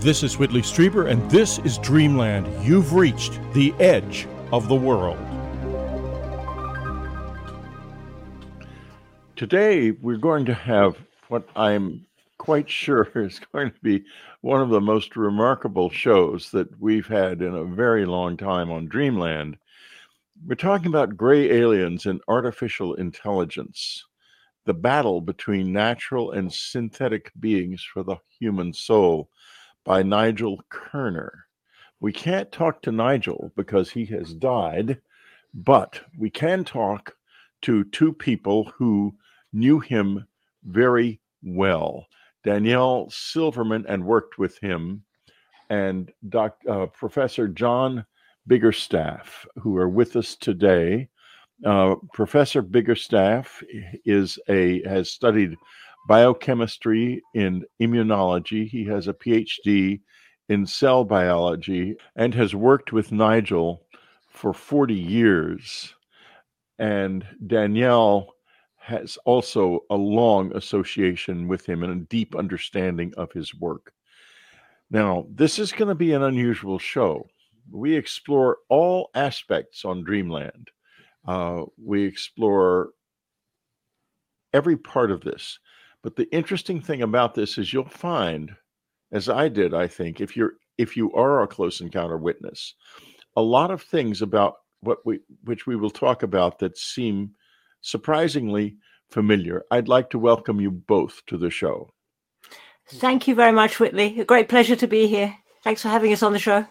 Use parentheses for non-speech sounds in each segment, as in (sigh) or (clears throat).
This is Whitley Strieber, and this is Dreamland. You've reached the edge of the world. Today, we're going to have what I'm quite sure (laughs) is going to be one of the most remarkable shows that we've had in a very long time on Dreamland. We're talking about gray aliens and artificial intelligence, the battle between natural and synthetic beings for the human soul by Nigel Kerner. We can't talk to Nigel because he has died, but we can talk to two people who knew him very well. Danielle Silverman and worked with him, and uh, Professor John Biggerstaff, who are with us today. Uh, Professor Biggerstaff is a has studied biochemistry and immunology. He has a PhD in cell biology and has worked with Nigel for 40 years. And Danielle has also a long association with him and a deep understanding of his work. Now, this is going to be an unusual show. We explore all aspects on Dreamland. Uh, we explore every part of this. But the interesting thing about this is you'll find, as I did, I think, if you're if you are a close encounter witness, a lot of things about what we which we will talk about that seem surprisingly familiar. I'd like to welcome you both to the show. Thank you very much, Whitley. A great pleasure to be here. Thanks for having us on the show.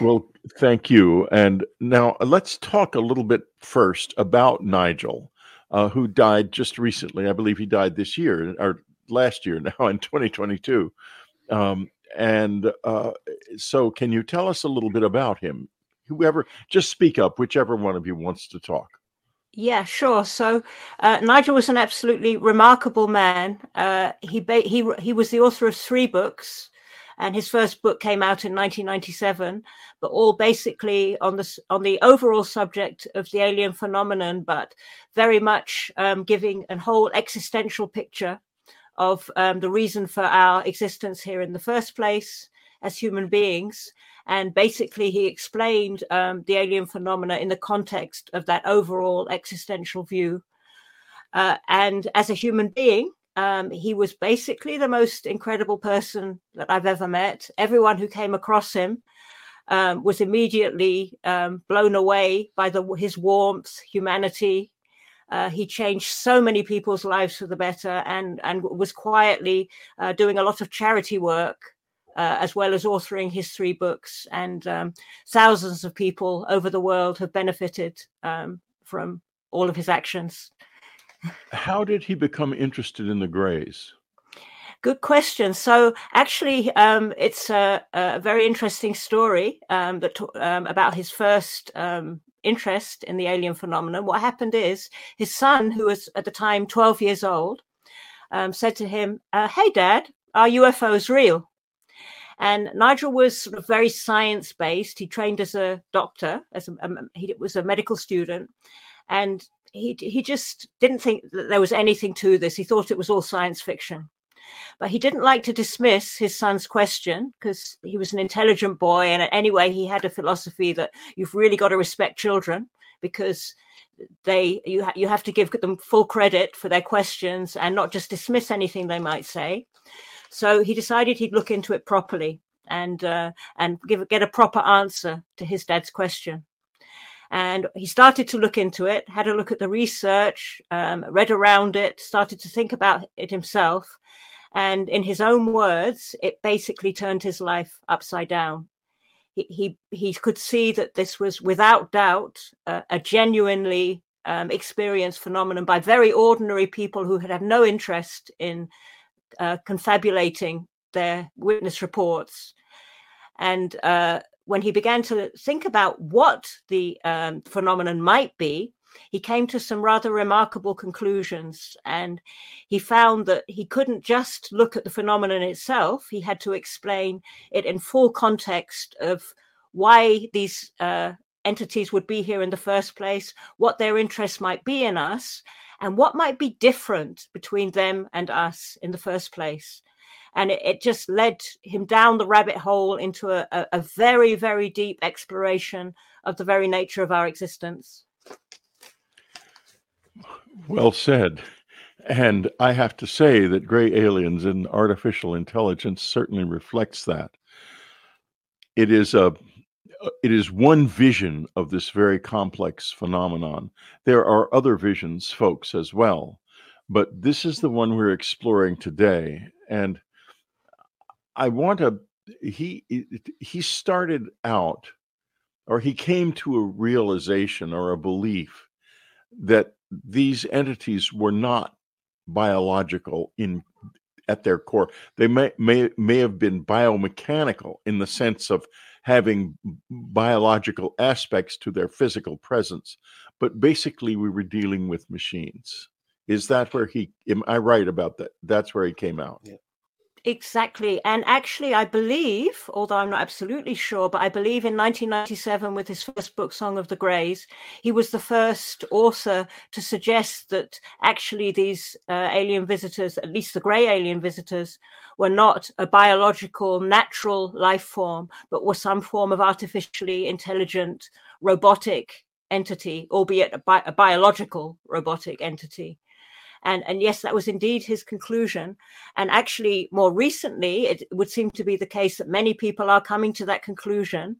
well, thank you. And now uh, let's talk a little bit first about Nigel uh, who died just recently. I believe he died this year or last year now (laughs) in 2022. Um, and uh, so, can you tell us a little bit about him? Whoever, just speak up, whichever one of you wants to talk. Yeah, sure. So uh, Nigel was an absolutely remarkable man. Uh, he ba- he he was the author of three books and his first book came out in 1997 but all basically on the on the overall subject of the alien phenomenon but very much um, giving a whole existential picture of um, the reason for our existence here in the first place as human beings. And basically he explained um, the alien phenomena in the context of that overall existential view. Uh, and as a human being um, he was basically the most incredible person that I've ever met. Everyone who came across him um, was immediately um, blown away by the, his warmth, humanity. Uh, he changed so many people's lives for the better, and and was quietly uh, doing a lot of charity work, uh, as well as authoring his three books. And um, thousands of people over the world have benefited um, from all of his actions. How did he become interested in the Greys? Good question. So actually, um, it's a, a, very interesting story um, that um, about his first um, interest in the alien phenomenon. What happened is his son, who was at the time 12 years old, um, said to him, uh, "Hey, Dad, are UFOs real?" And Nigel was sort of very science based. He trained as a doctor, as a, um, he was a medical student, and he he just didn't think that there was anything to this. He thought it was all science fiction. But he didn't like to dismiss his son's question because he was an intelligent boy. And anyway, he had a philosophy that you've really got to respect children because they you ha- you have to give them full credit for their questions and not just dismiss anything they might say. So he decided he'd look into it properly and uh, and give get a proper answer to his dad's question. And he started to look into it, had a look at the research, um, read around it, started to think about it himself. And in his own words, it basically turned his life upside down. He, he, he could see that this was without doubt uh, a genuinely um, experienced phenomenon by very ordinary people who had had no interest in uh, confabulating their witness reports. And uh, when he began to think about what the um, phenomenon might be, he came to some rather remarkable conclusions. And he found that he couldn't just look at the phenomenon itself, he had to explain it in full context of why these uh, entities would be here in the first place, what their interests might be in us, and what might be different between them and us in the first place. And it, it just led him down the rabbit hole into a, a, a very, very deep exploration of the very nature of our existence. Well said. And I have to say that gray aliens and artificial intelligence certainly reflects that. It is a it is one vision of this very complex phenomenon. There are other visions, folks, as well, but this is the one we're exploring today. And I want to he he started out or he came to a realization or a belief that these entities were not biological in at their core. They may may may have been biomechanical in the sense of having biological aspects to their physical presence, but basically we were dealing with machines. Is that where he? Am I right about that? That's where he came out. Yeah. Exactly. And actually, I believe, although I'm not absolutely sure, but I believe in 1997, with his first book, Song of the Greys, he was the first author to suggest that actually these uh, alien visitors, at least the grey alien visitors, were not a biological, natural life form, but were some form of artificially intelligent robotic entity, albeit a, bi- a biological robotic entity. And, and yes, that was indeed his conclusion. And actually, more recently, it would seem to be the case that many people are coming to that conclusion.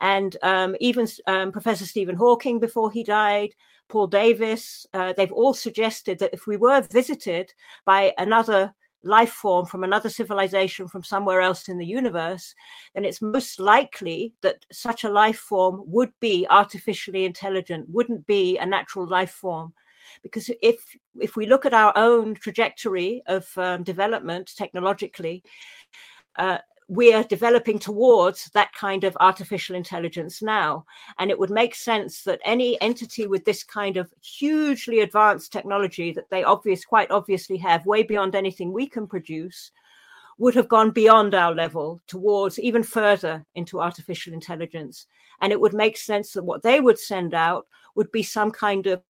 And um, even um, Professor Stephen Hawking, before he died, Paul Davies, uh, they've all suggested that if we were visited by another life form from another civilization from somewhere else in the universe, then it's most likely that such a life form would be artificially intelligent, wouldn't be a natural life form because if if we look at our own trajectory of um, development technologically uh, we are developing towards that kind of artificial intelligence now. And it would make sense that any entity with this kind of hugely advanced technology that they obvious, quite obviously have, way beyond anything we can produce, would have gone beyond our level towards even further into artificial intelligence. And it would make sense that what they would send out would be some kind of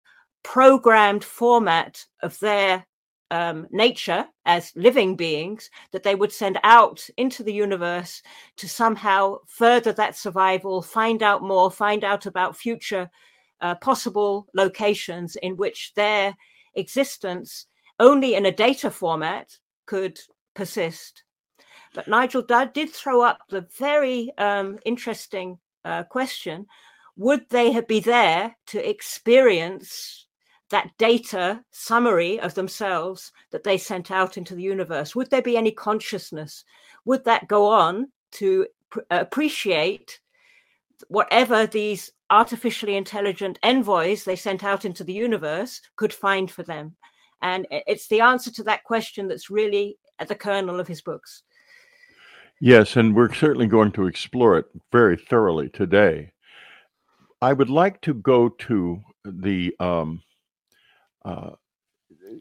programmed format of their um, nature as living beings that they would send out into the universe to somehow further that survival, find out more, find out about future uh, possible locations in which their existence, only in a data format, could persist. But Nigel did throw up the very um, interesting uh, question would they be there to experience that data summary of themselves that they sent out into the universe? Would there be any consciousness? Would that go on to pr- appreciate whatever these artificially intelligent envoys they sent out into the universe could find for them? And it's the answer to that question that's really at the kernel of his books. Yes, and we're certainly going to explore it very thoroughly today. I would like to go to the um, uh,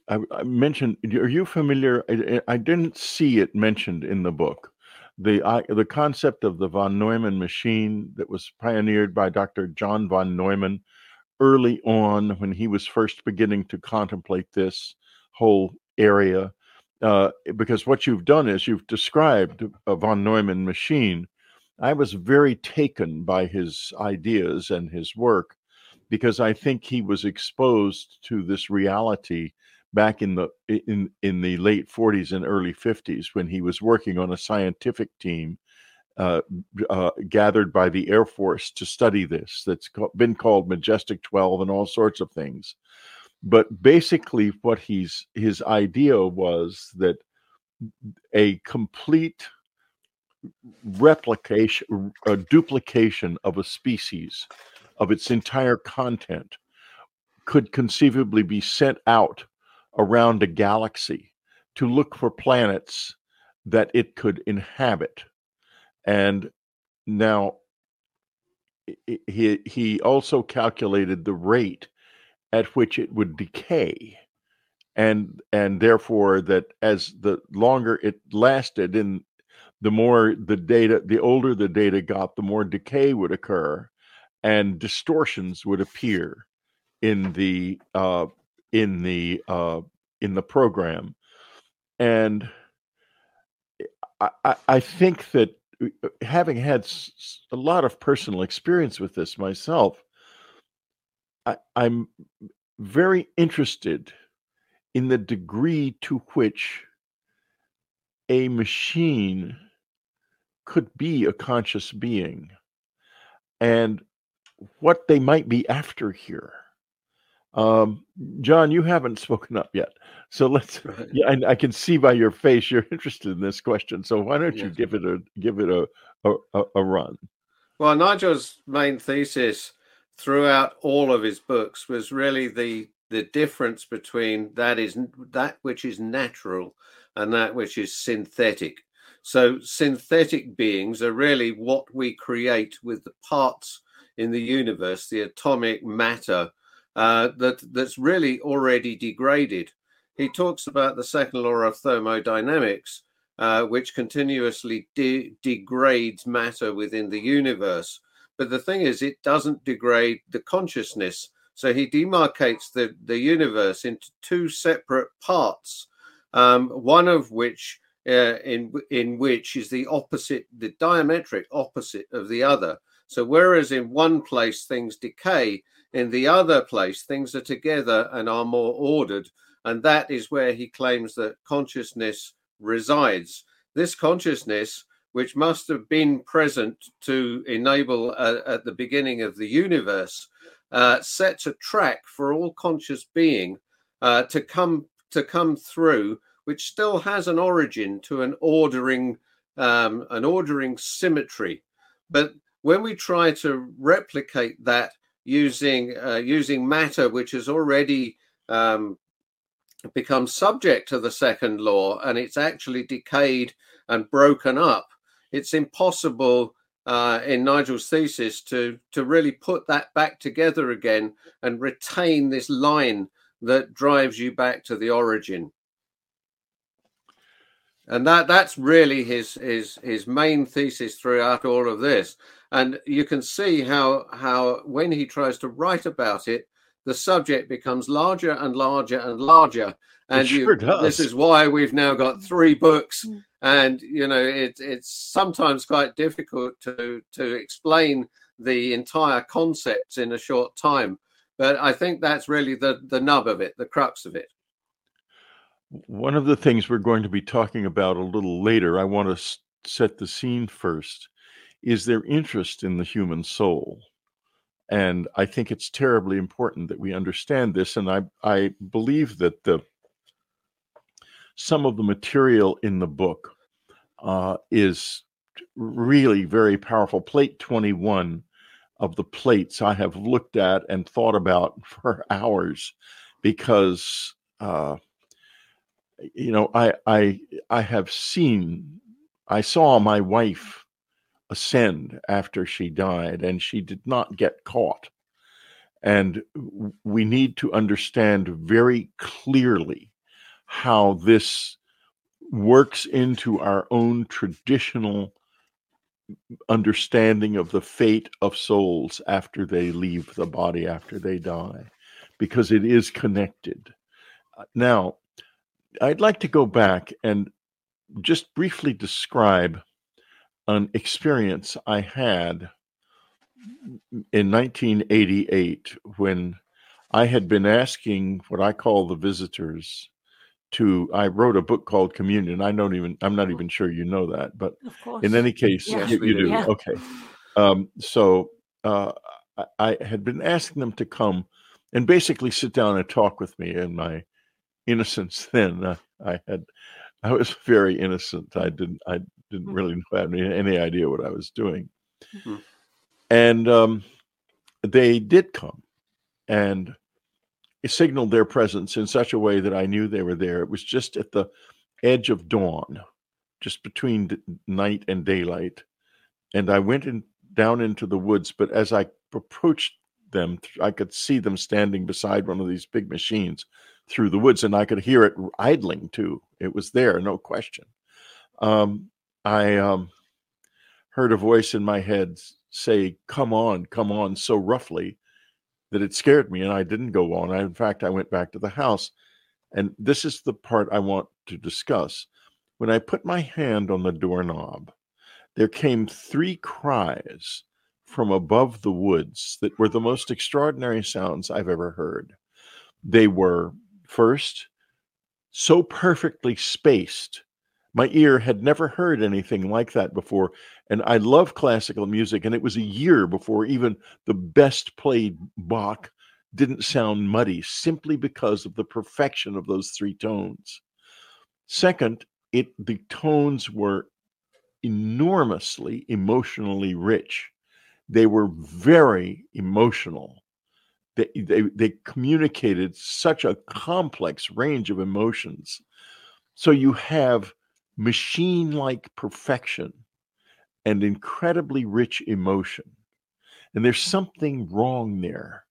I, I, mentioned. Are you familiar? I, I, didn't see it mentioned in the book. The I, the concept of the von Neumann machine that was pioneered by Dr. John von Neumann early on when he was first beginning to contemplate this whole area. Uh, because what you've done is you've described a von Neumann machine. I was very taken by his ideas and his work because I think he was exposed to this reality back in the in in the late 40s and early 50s when he was working on a scientific team uh, uh, gathered by the Air Force to study this. That's been called Majestic 12 and all sorts of things. But basically, what he's his idea was that a complete replication, a duplication of a species of its entire content could conceivably be sent out around a galaxy to look for planets that it could inhabit. And now he, he also calculated the rate at which it would decay and and therefore that as the longer it lasted and the more the data the older the data got the more decay would occur and distortions would appear in the uh, in the uh, in the program, and I, I think that uh, having had a lot of personal experience with this myself, I, I'm very interested in the degree to which a machine could be a conscious being. And what they might be after here. Um, John, you haven't spoken up yet, so (laughs) let's. Right. Yeah, I, I, can see by your face you're (laughs) interested in this question. So why don't you give it a give it a, a a run? Well, Nigel's main thesis throughout all of his books was really the the difference between that is that which is natural and that which is synthetic. So synthetic beings are really what we create with the parts in the universe, the atomic matter uh, that that's really already degraded. He talks about the second law of thermodynamics, uh, which continuously de- degrades matter within the universe. But the thing is, it doesn't degrade the consciousness. So he demarcates the, the universe into two separate parts, um, one of which uh, in in which is the opposite, the diametric opposite of the other. So whereas in one place things decay, in the other place things are together and are more ordered, and that is where he claims that consciousness resides. This consciousness which must have been present to enable uh, at the beginning of the universe, uh, sets a track for all conscious being uh, to come to come through, which still has an origin to an ordering um, an ordering symmetry. But when we try to replicate that using uh, using matter, which has already um, become subject to the second law, and it's actually decayed and broken up, it's impossible uh, in Nigel's thesis to to really put that back together again and retain this line that drives you back to the origin. And that that's really his his his main thesis throughout all of this. And you can see how how when he tries to write about it, the subject becomes larger and larger and larger. And sure you, this is why we've now got three books. Mm. And you know it, it's sometimes quite difficult to to explain the entire concepts in a short time. But i think that's really the the nub of it the crux of it one of the things we're going to be talking about a little later i want to set the scene first is their interest in the human soul and i think it's terribly important that we understand this and i i believe that the some of the material in the book uh, is really very powerful. Plate 21 of the plates I have looked at and thought about (laughs) for hours because uh, you know I I I have seen I saw my wife ascend after she died and she did not get caught and we need to understand very clearly how this works into our own traditional understanding of the fate of souls after they leave the body, after they die, because it is connected. Uh, now, I'd like to go back and just briefly describe an experience I had in 1988 when I had been asking what I call the visitors to I wrote a book called Communion. I don't even I'm not even sure you know that, but in any case, yes, you, you do. Yeah. Okay. Um, so uh, I, I had been asking them to come and basically sit down and talk with me in my innocence. Then uh, I had I was (laughs) very innocent. I didn't I didn't mm-hmm. really have any, any idea what I was doing, mm-hmm. and um, they did come, and it signaled their presence in such a way that I knew they were there. It was just at the edge of dawn, just between night and daylight. And I went in, down into the woods, but as I approached them, I could see them standing beside one of these big machines through the woods, and I could hear it idling too. It was there, no question. Um, I um, heard a voice in my head say, Come on, come on, so roughly that it scared me and I didn't go on. I, in fact, I went back to the house. And this is the part I want to discuss. when I put my hand on the doorknob, there came three cries from above the woods that were the most extraordinary sounds I've ever heard. They were first so perfectly spaced. My ear had never heard anything like that before. And I love classical music. And it was a year before even the best played Bach didn't sound muddy simply because of the perfection of those three tones. Second, it the tones were enormously emotionally rich. They were very emotional. They, they, they communicated such a complex range of emotions. So you have machine like perfection and incredibly rich emotion. And there's something wrong there.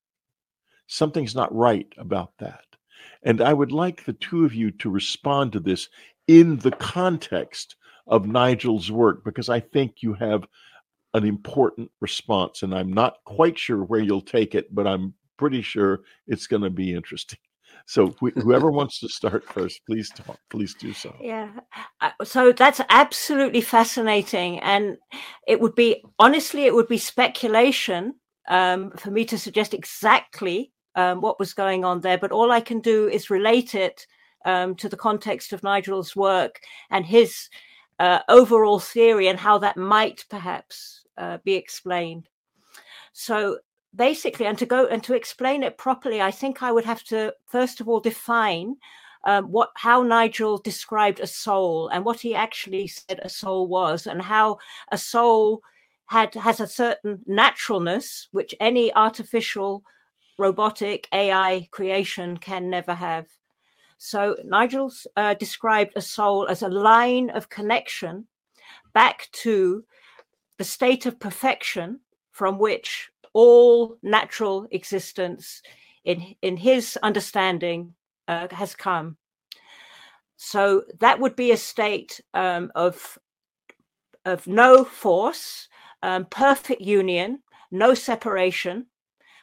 Something's not right about that. And I would like the two of you to respond to this in the context of Nigel's work, because I think you have an important response. And I'm not quite sure where you'll take it, but I'm pretty sure it's going to be interesting. (laughs) So wh- whoever (laughs) wants to start first, please talk. Please do so. Yeah. So that's absolutely fascinating, and it would be honestly, it would be speculation um, for me to suggest exactly um, what was going on there. But all I can do is relate it um, to the context of Nigel's work and his uh, overall theory and how that might perhaps uh, be explained. So basically, and to go and to explain it properly, I think I would have to first of all define um, what how Nigel described a soul and what he actually said a soul was, and how a soul had has a certain naturalness which any artificial robotic AI creation can never have. So Nigel uh, described a soul as a line of connection back to the state of perfection from which all natural existence in in his understanding uh, has come. So that would be a state um, of of no force um, perfect union no separation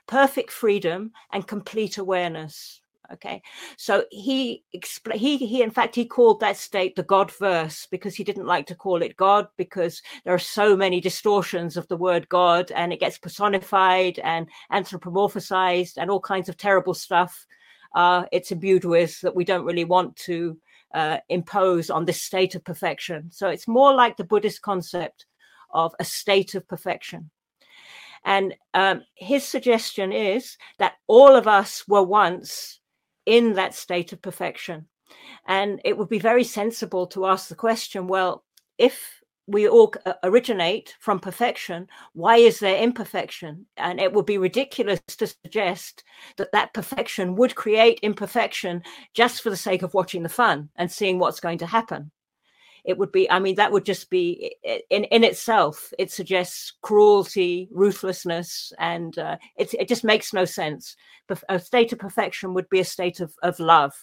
perfect freedom and complete awareness Okay, so he expl- he he in fact he called that state the God verse because he didn't like to call it God because there are so many distortions of the word God and it gets personified and anthropomorphized and all kinds of terrible stuff. Uh, it's imbued with that we don't really want to uh, impose on this state of perfection. So it's more like the Buddhist concept of a state of perfection. And um, his suggestion is that all of us were once in that state of perfection. And it would be very sensible to ask the question well, if we all uh, originate from perfection, why is there imperfection? And it would be ridiculous to suggest that that perfection would create imperfection just for the sake of watching the fun and seeing what's going to happen it would be i mean that would just be in in itself it suggests cruelty ruthlessness and uh, it, it just makes no sense. A state of perfection would be a state of, of love.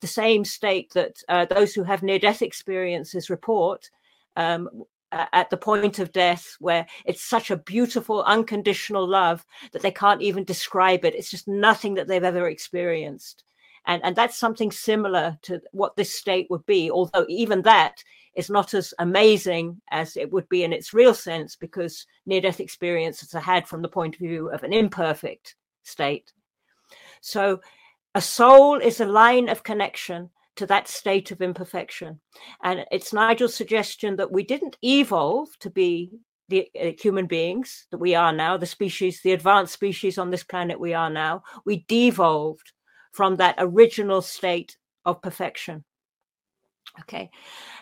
The same state that uh, those who have near death experiences report um, at the point of death where it's such a beautiful unconditional love that they can't even describe it. It's just nothing that they've ever experienced. And and that's something similar to what this state would be although even that is not as amazing as it would be in its real sense because near death experiences are had from the point of view of an imperfect state. So a soul is a line of connection to that state of imperfection. And it's Nigel's suggestion that we didn't evolve to be the uh, human beings that we are now, the species, the advanced species on this planet we are now. We devolved from that original state of perfection. Okay.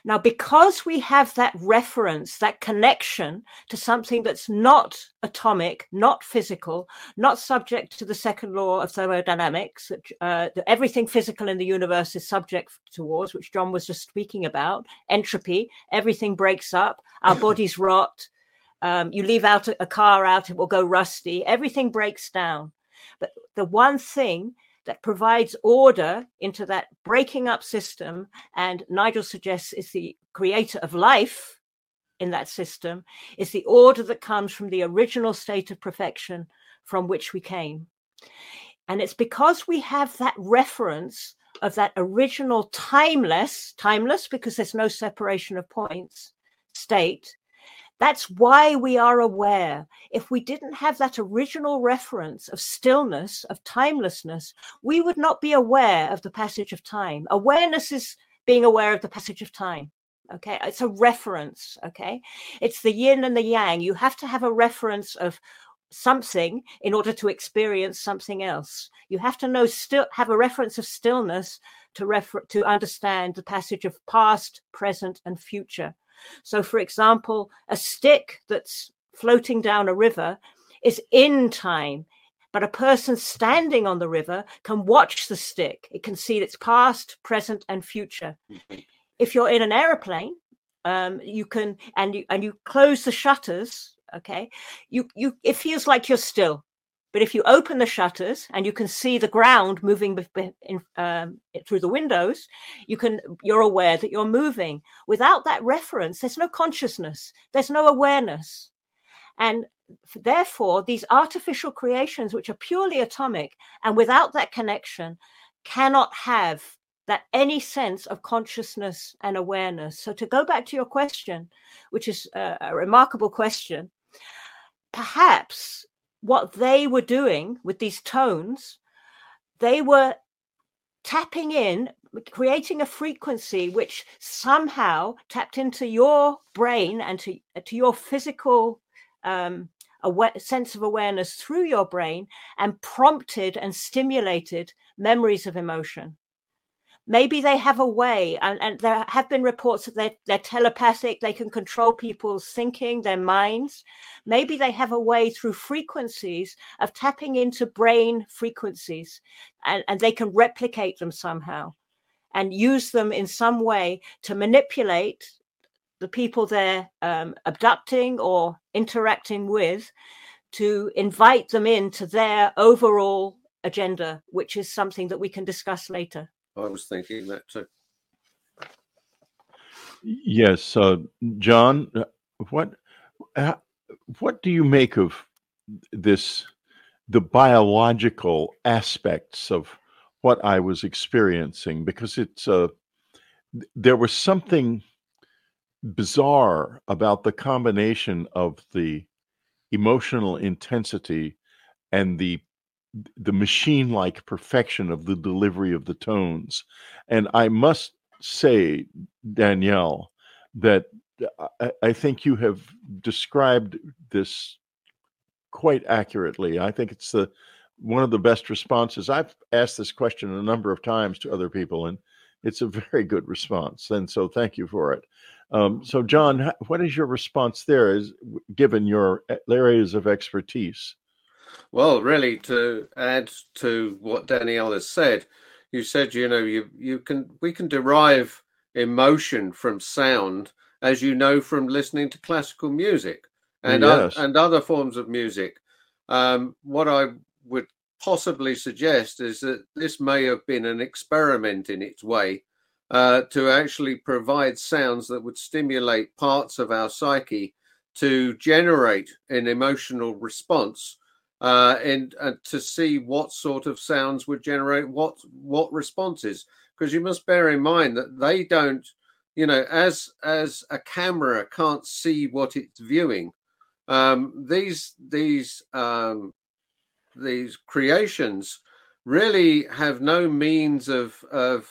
Now, because we have that reference, that connection to something that's not atomic, not physical, not subject to the second law of thermodynamics, that, uh, that everything physical in the universe is subject towards, which John was just speaking about, entropy, everything breaks up, our (clears throat) bodies rot. Um, you leave out a, a car out, it will go rusty. Everything breaks down. But the one thing that provides order into that breaking up system. And Nigel suggests is the creator of life in that system, is the order that comes from the original state of perfection from which we came. And it's because we have that reference of that original timeless, timeless because there's no separation of points, state. That's why we are aware. If we didn't have that original reference of stillness, of timelessness, we would not be aware of the passage of time. Awareness is being aware of the passage of time. Okay, it's a reference. Okay, it's the yin and the yang. You have to have a reference of something in order to experience something else. You have to know still have a reference of stillness to refer to understand the passage of past, present, and future. So, for example, a stick that's floating down a river is in time, but a person standing on the river can watch the stick. It can see its past, present, and future. If you're in an aeroplane, um, you can and you and you close the shutters okay you you it feels like you're still but if you open the shutters and you can see the ground moving in, um, through the windows you can you're aware that you're moving. Without that reference there's no consciousness. There's no awareness. And therefore these artificial creations which are purely atomic and without that connection cannot have that any sense of consciousness and awareness. So to go back to your question which is a, a remarkable question perhaps what they were doing with these tones, they were tapping in, creating a frequency which somehow tapped into your brain and to, to your physical um, sense of awareness through your brain and prompted and stimulated memories of emotion maybe they have a way and, and there have been reports that they're, they're, telepathic they can control people's thinking their minds. Maybe they have a way through frequencies of tapping into brain frequencies and, and they can replicate them somehow and use them in some way to manipulate the people they're um, abducting or interacting with to invite them into their overall agenda which is something that we can discuss later I was thinking that too. Yes, uh, John, what uh, what do you make of this the biological aspects of what I was experiencing because it's uh, there was something bizarre about the combination of the emotional intensity and the the machine like perfection of the delivery of the tones. And I must say, Danielle, that uh, I, I think you have described this quite accurately. I think it's the one of the best responses. I've asked this question a number of times to other people, and it's a very good response. And so, thank you for it. Um, so, John, what is your response there? Is given your uh, areas of expertise? Well, really, to add to what Danielle has said, you said you know you you can we can derive emotion from sound, as you know from listening to classical music and yes. and other forms of music. Um, what I would possibly suggest is that this may have been an experiment in its way uh, to actually provide sounds that would stimulate parts of our psyche to generate an emotional response uh, and, and to see what sort of sounds would generate what what responses. Because you must bear in mind that they don't, you know, as as a camera can't see what it's viewing. Um, these these um, these creations really have no means of of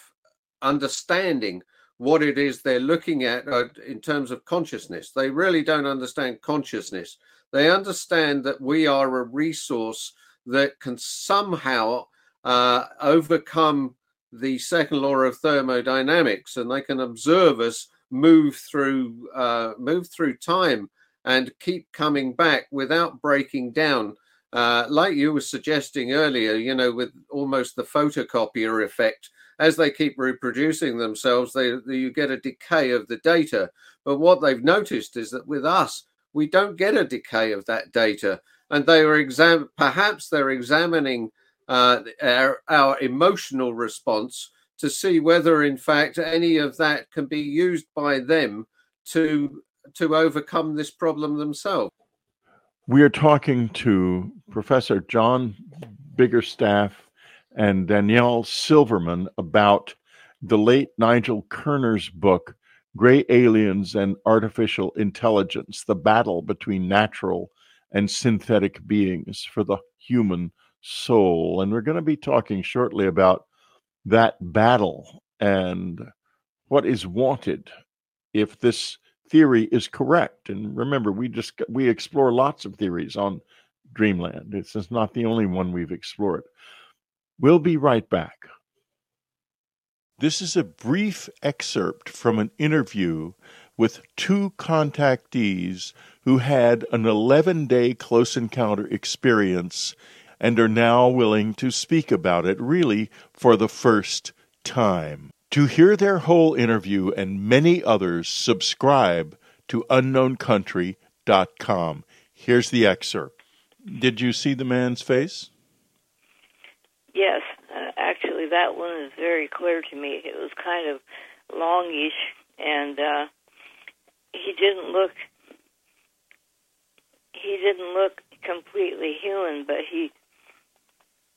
understanding what it is they're looking at uh, in terms of consciousness. They really don't understand consciousness. They understand that we are a resource that can somehow uh, overcome the second law of thermodynamics, and they can observe us move through uh, move through time and keep coming back without breaking down. Uh, like you were suggesting earlier, you know, with almost the photocopier effect, as they keep reproducing themselves, they, they, you get a decay of the data. But what they've noticed is that with us, we don't get a decay of that data. And they are exam perhaps they're examining uh, our, our emotional response to see whether, in fact, any of that can be used by them to to overcome this problem themselves. We are talking to Professor John Biggerstaff and Danielle Silverman about the late Nigel Kerner's book, Gray Aliens and Artificial Intelligence The Battle Between Natural and Synthetic Beings for the Human Soul. And we're going to be talking shortly about that battle and what is wanted if this theory is correct. And remember, we just we explore lots of theories on Dreamland. This is not the only one we've explored. We'll be right back. This is a brief excerpt from an interview with two contactees who had an 11 day close encounter experience and are now willing to speak about it really for the first time. To hear their whole interview and many others, subscribe to unknowncountry.com. Here's the excerpt. Did you see the man's face? Yes, that one is very clear to me. It was kind of longish, and uh, he didn't look. He didn't look completely human, but he,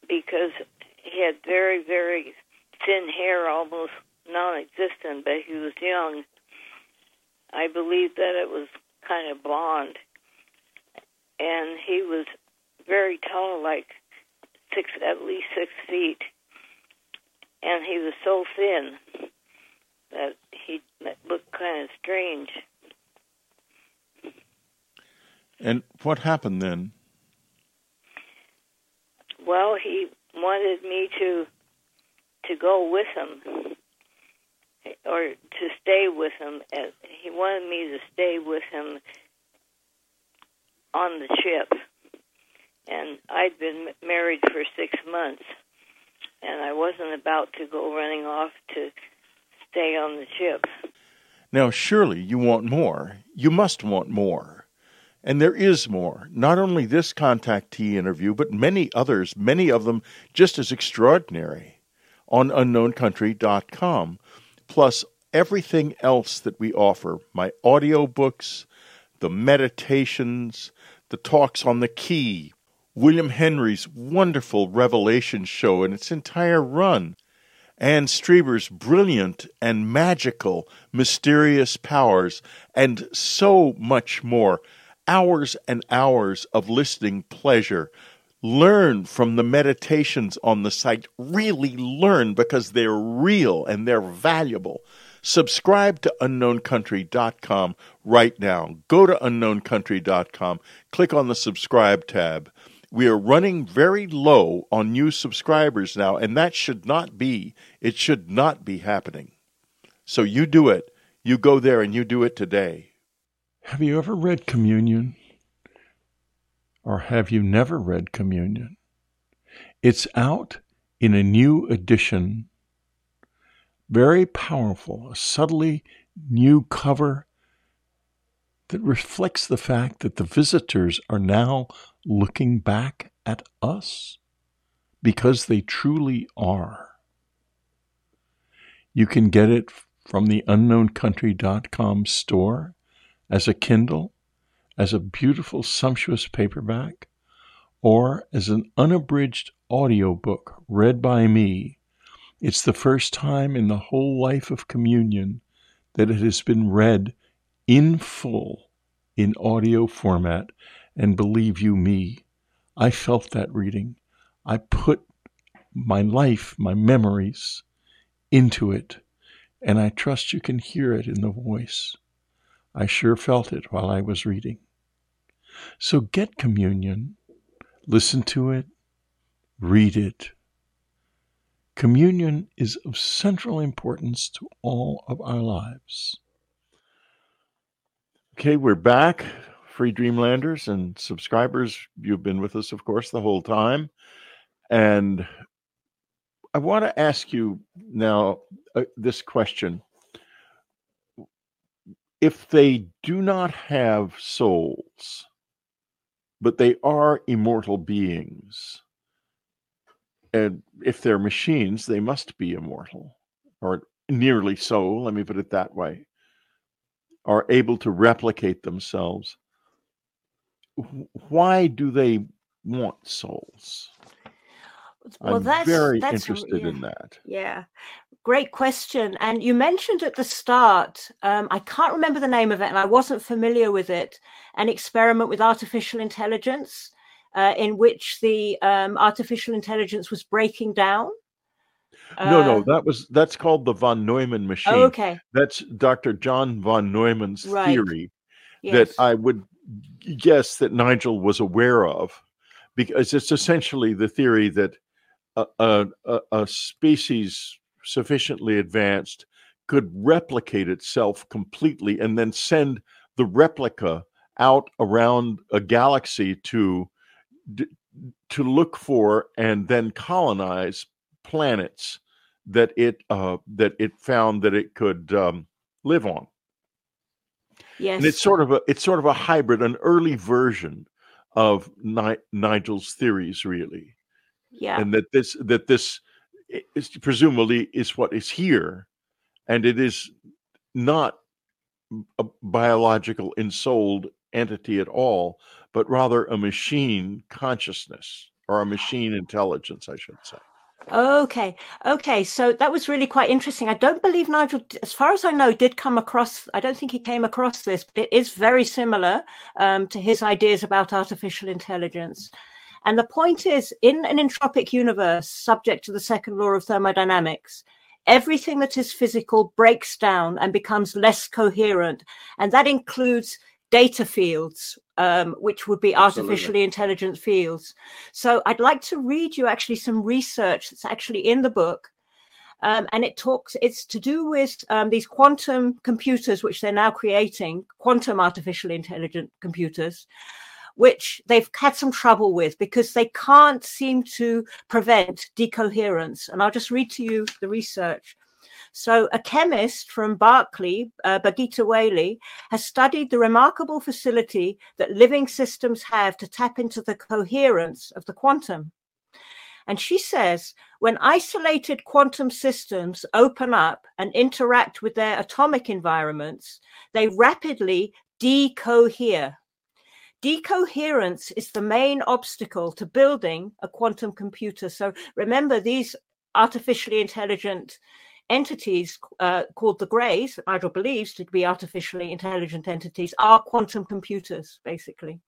because he had very, very thin hair, almost non-existent, but he was young. I believe that it was kind of blonde, and he was very tall, like six, at least six feet, and he was so thin that he looked kind of strange. And what happened then? Well, he wanted me to to go with him or to stay with him. He wanted me to stay with him on the ship. And I'd been married for six months, and I wasn't about to go running off to stay on the ship. Now, surely you want more. You must want more. And there is more. Not only this contactee interview, but many others, many of them just as extraordinary, on unknowncountry.com plus everything else that we offer my audiobooks, the meditations, the talks on the key, William Henry's wonderful Revelation show and its entire run, Anne Strieber's brilliant and magical mysterious powers, and so much more. Hours and hours of listening pleasure learn from the meditations on the site. Really learn because they're real and they're valuable. Subscribe to unknowncountry.com right now. Go to unknowncountry.com, click on the subscribe tab. We are running very low on new subscribers now, and that should not be. It should not be happening. So you do it. You go there and you do it today. Have you ever read Communion? or have you never read Communion? It's out in a new edition, very powerful, a subtly new cover that reflects the fact that the visitors are now looking back at us because they truly are. You can get it from the unknowncountry.com store as a Kindle as a beautiful, sumptuous paperback or as an unabridged audiobook read by me. It's the first time in the whole life of communion that it has been read in full in audio format. And believe you me, I felt that reading. I put my life, my memories into it, and I trust you can hear it in the voice. I sure felt it while I was reading. So get communion, listen to it, read it. Communion is of central importance to all of our lives. Okay, we're back, free Dreamlanders and subscribers. You've been with us, of course, the whole time. And I want to ask you now uh, this question. If they do not have souls, but they are immortal beings. And if they're machines, they must be immortal, or nearly so, let me put it that way, are able to replicate themselves. Why do they want souls? Well, I'm that's, very that's, interested yeah, in that. Yeah, great question. And you mentioned at the start, um, I can't remember the name of it, and I wasn't familiar with it. An experiment with artificial intelligence, uh, in which the um, artificial intelligence was breaking down. No, no, uh, that was that's called the von Neumann machine. Oh, okay, that's Dr. John von Neumann's right. theory yes. that I would guess that Nigel was aware of, because it's essentially the theory that a, a, a species sufficiently advanced could replicate itself completely and then send the replica out around a galaxy to to look for and then colonize planets that it uh, that it found that it could um, live on. Yes, and it's sort of a it's sort of a hybrid, an early version of Ni- Nigel's theories, really. Yeah, and that this that this is presumably is what is here, and it is not a biological ensouled entity at all, but rather a machine consciousness or a machine intelligence, I should say. Okay. Okay. So that was really quite interesting. I don't believe Nigel, as far as I know, did come across, I don't think he came across this, but it is very similar um, to his ideas about artificial intelligence. And the point is, in an entropic universe subject to the second law of thermodynamics, everything that is physical breaks down and becomes less coherent. And that includes data fields, um, which would be Absolutely. artificially intelligent fields. So I'd like to read you actually some research that's actually in the book. Um, and it talks, it's to do with um, these quantum computers, which they're now creating, quantum artificial intelligent computers, which they've had some trouble with because they can't seem to prevent decoherence. And I'll just read to you the research. So, a chemist from Berkeley, uh, Birgitta Whaley, has studied the remarkable facility that living systems have to tap into the coherence of the quantum. And she says when isolated quantum systems open up and interact with their atomic environments, they rapidly decohere. Decoherence is the main obstacle to building a quantum computer. So remember, these artificially intelligent entities uh, called the Greys, Nigel believes to be artificially intelligent entities, are quantum computers, basically.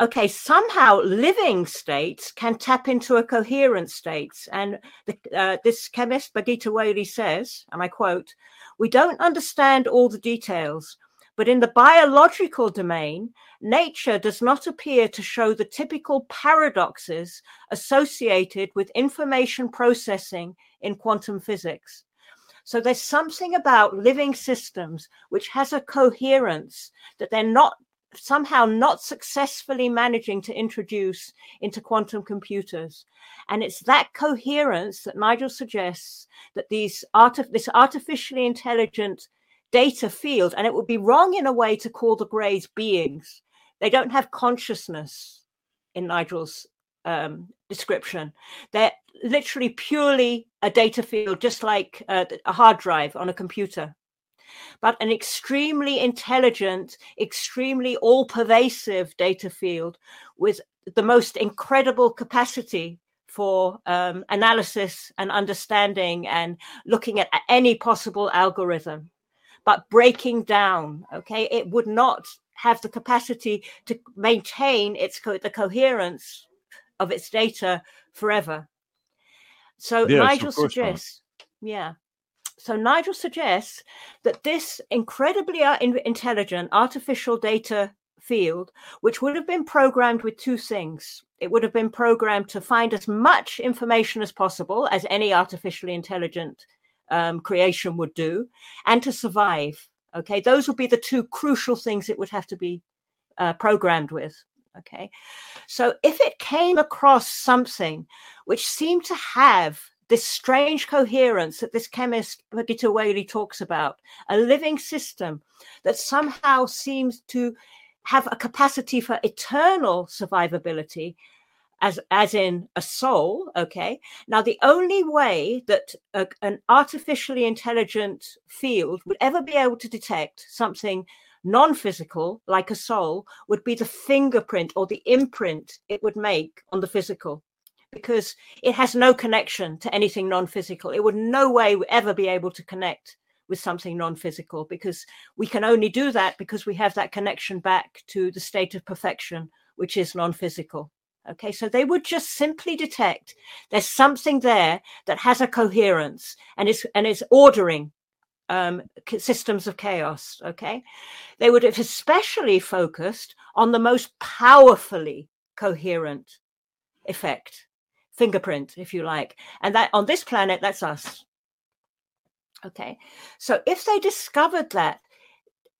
Okay, somehow living states can tap into a coherent state. And the, uh, this chemist, Birgitta Whaley, says, and I quote, We don't understand all the details, but in the biological domain, nature does not appear to show the typical paradoxes associated with information processing in quantum physics. So there's something about living systems which has a coherence that they're not somehow not successfully managing to introduce into quantum computers. And it's that coherence that Nigel suggests that these this artificially intelligent data field, and it would be wrong in a way to call the Greys beings. They don't have consciousness in Nigel's um, description. They're literally purely a data field, just like uh, a hard drive on a computer. But an extremely intelligent, extremely all pervasive data field with the most incredible capacity for um, analysis and understanding and looking at any possible algorithm but breaking down. Okay, it would not have the capacity to maintain its co- the coherence of its data forever. So yes, Nigel suggests, not. yeah. So Nigel suggests that this incredibly uh, intelligent artificial data field, which would have been programmed with two things. It would have been programmed to find as much information as possible, as any artificially intelligent um, creation would do, and to survive. Okay, those would be the two crucial things it would have to be uh, programmed with. Okay, so if it came across something which seemed to have this strange coherence that this chemist Birgitta Whaley talks about, a living system that somehow seems to have a capacity for eternal survivability, as as in a soul okay now the only way that a, an artificially intelligent field would ever be able to detect something non-physical like a soul would be the fingerprint or the imprint it would make on the physical because it has no connection to anything non-physical. It would no way ever be able to connect with something non-physical because we can only do that because we have that connection back to the state of perfection, which is non-physical. Okay, so they would just simply detect there's something there that has a coherence and is and is ordering um, systems of chaos. Okay, they would have especially focused on the most powerfully coherent effect, fingerprint, if you like, and that on this planet, that's us. Okay, so if they discovered that,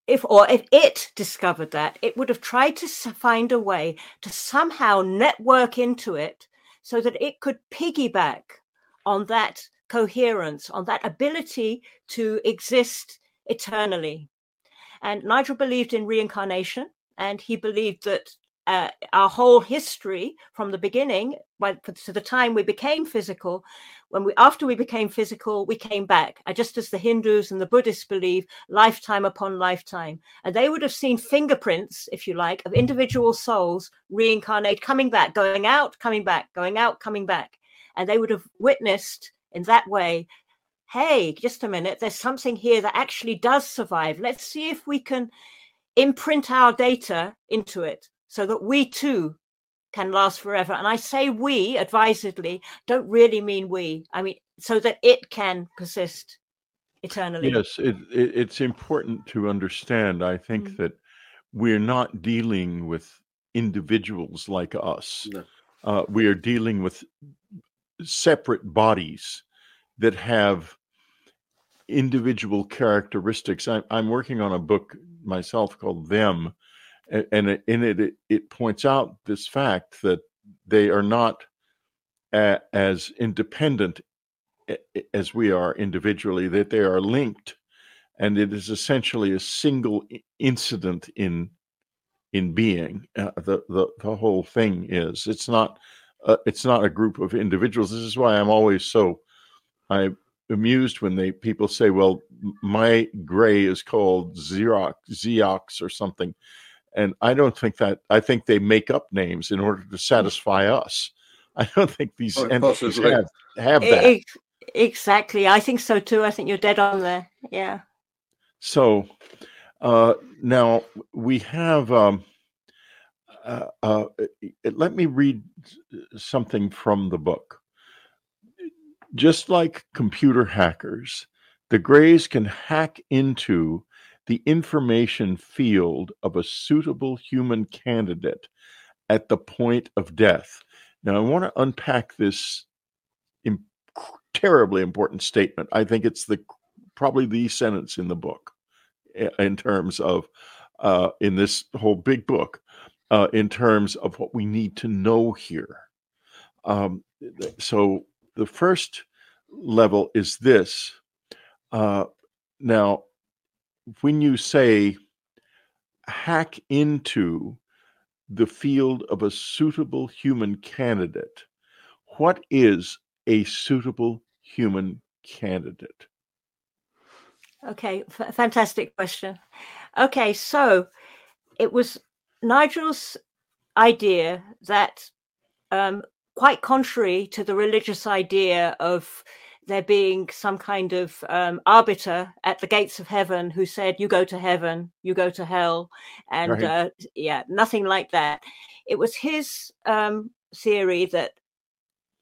if or if it discovered that, it would have tried to find a way to somehow network into it so that it could piggyback on that coherence, on that ability to exist eternally. And Nigel believed in reincarnation, and he believed that uh, our whole history from the beginning to the time we became physical when we after we became physical we came back. Just as the hindus and the buddhists believe lifetime upon lifetime. And they would have seen fingerprints if you like of individual souls reincarnate coming back going out coming back going out coming back. And they would have witnessed in that way hey, just a minute, there's something here that actually does survive. Let's see if we can imprint our data into it so that we too can last forever. And I say we advisedly, don't really mean we. I mean, so that it can persist eternally. Yes, it, it, it's important to understand, I think, mm. that we're not dealing with individuals like us. No. Uh, we are dealing with separate bodies that have individual characteristics. I, I'm working on a book myself called Them, and in it, it, points out this fact that they are not a, as independent as we are individually, that they are linked, and it is essentially a single incident in in being. Uh, the, the the whole thing is it's not uh, it's not a group of individuals. This is why I'm always so I amused when they people say, "Well, my gray is called Xerox, Xeox or something," and I don't think that. I think they make up names in order to satisfy us. (laughs) I don't think these oh, entities have, have that. Exactly, I think so too. I think you're dead on there. Yeah. So uh, now we have. Um, uh, uh, let me read something from the book. Just like computer hackers, the Greys can hack into the information field of a suitable human candidate at the point of death. Now, I want to unpack this in, terribly important statement. I think it's the probably the sentence in the book in terms of uh, in this whole big book uh, in terms of what we need to know here. Um, so the first level is this. Uh, now, when you say hack into the field of a suitable human candidate, what is a suitable human candidate? Okay, f- fantastic question. Okay, so it was Nigel's idea that um, quite contrary to the religious idea of there being some kind of um, arbiter at the gates of heaven who said, "You go to heaven, you go to hell," and right. uh, yeah, nothing like that. It was his um, theory that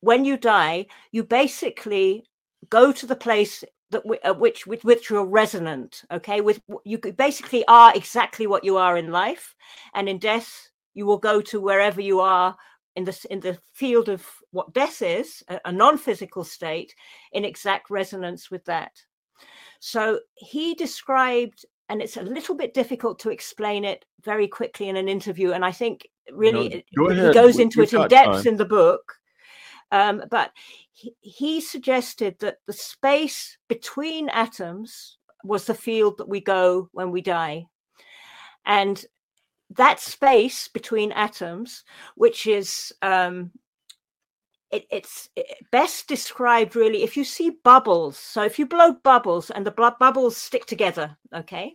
when you die, you basically go to the place that uh, which with which you're resonant. Okay, with you basically are exactly what you are in life, and in death you will go to wherever you are in the in the field of what death is, a, a non-physical state, in exact resonance with that. So he described, and it's a little bit difficult to explain it very quickly in an interview, and I think really no, go he goes into it in depth time. in the book. Um, but he, he suggested that the space between atoms was the field that we go when we die. And that space between atoms, which is um, it, it's best described really if you see bubbles. So if you blow bubbles and the bubbles stick together, okay,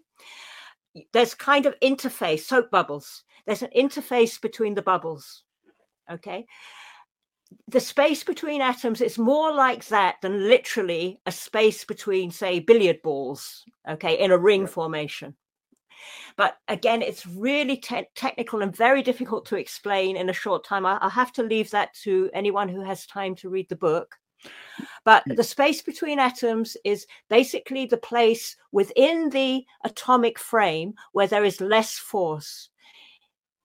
there's kind of interface, soap bubbles. There's an interface between the bubbles, okay. the space between atoms is more like that than literally a space between, say, billiard balls, okay, in a ring formation. But again, it's really te- technical and very difficult to explain in a short time. I- I'll have to leave that to anyone who has time to read the book. But the space between atoms is basically the place within the atomic frame where there is less force.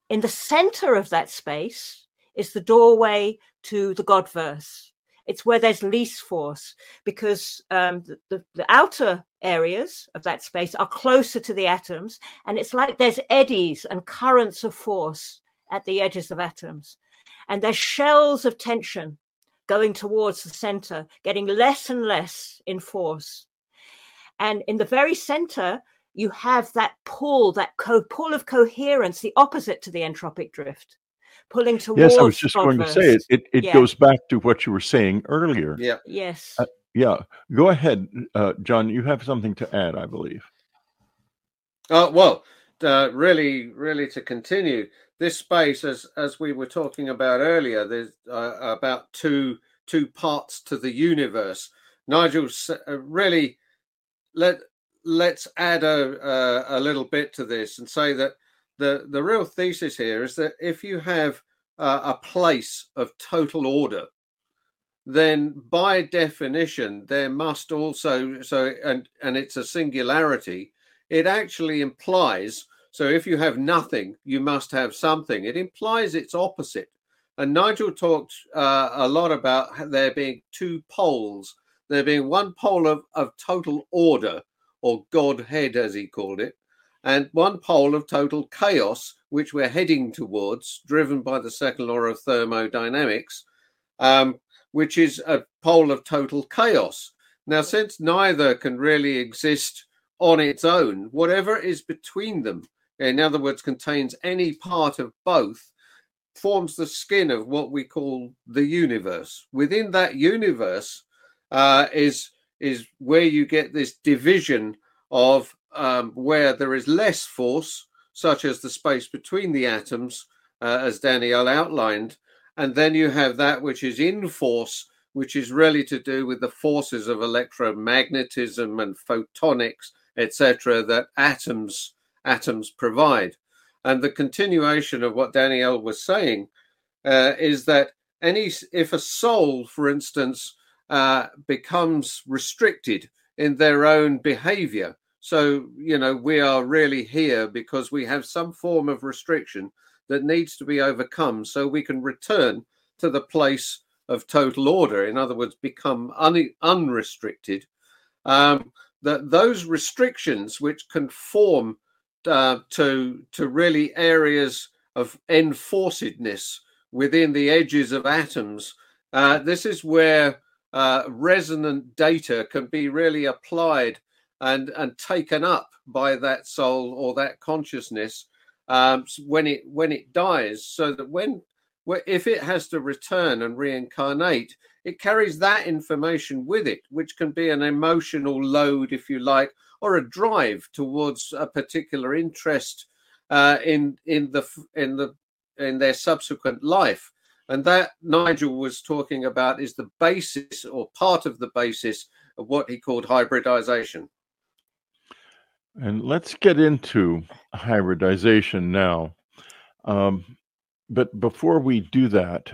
In the center of that space is the doorway to the Godverse. It's where there's least force because um, the, the, the outer areas of that space are closer to the atoms, and it's like there's eddies and currents of force at the edges of atoms. And there's shells of tension going towards the center, getting less and less in force. And in the very center, you have that pull, that co- pull of coherence, the opposite to the entropic drift, pulling towards. Yes, I was just going to say it. It, it yeah. goes back to what you were saying earlier. Yeah. Yes. Uh, yeah. Go ahead, uh, John. You have something to add, I believe. Uh, well, uh, really, really to continue this space, as as we were talking about earlier, there's uh, about two two parts to the universe. Nigel, uh, really, let let's add a, a, little bit to this and say that the the real thesis here is that if you have a place of total order then by definition there must also so and and it's a singularity it actually implies so if you have nothing you must have something. It implies its opposite. And nigel talked uh, a lot about there being two poles. There being one pole of, of total order or godhead as he called it and one pole of total chaos which we're heading towards driven by the second law of thermodynamics. Um, which is a pole of total chaos. Now, since neither can really exist on its own, whatever is between them, in other words, contains any part of both, forms the skin of what we call the universe. Within that universe uh, is is where you get this division of um, where there is less force, such as the space between the atoms, uh, as Danielle outlined, and then you have that which is in force, which is really to do with the forces of electromagnetism and photonics, etc., that atoms atoms provide. And the continuation of what Danielle was saying uh, is that any if a soul, for instance, uh, becomes restricted in their own behavior, so you know we are really here because we have some form of restriction that needs to be overcome so we can return to the place of total order. In other words, become un- unrestricted. Um, that those restrictions which conform uh, to to really areas of enforcedness within the edges of atoms. Uh, this is where uh, resonant data can be really applied and and taken up by that soul or that consciousness um, when it when it dies, so that when if it has to return and reincarnate, it carries that information with it, which can be an emotional load, if you like, or a drive towards a particular interest uh, in in the in the in their subsequent life. And that Nigel was talking about is the basis or part of the basis of what he called hybridization. And let's get into hybridization now. Um, but before we do that,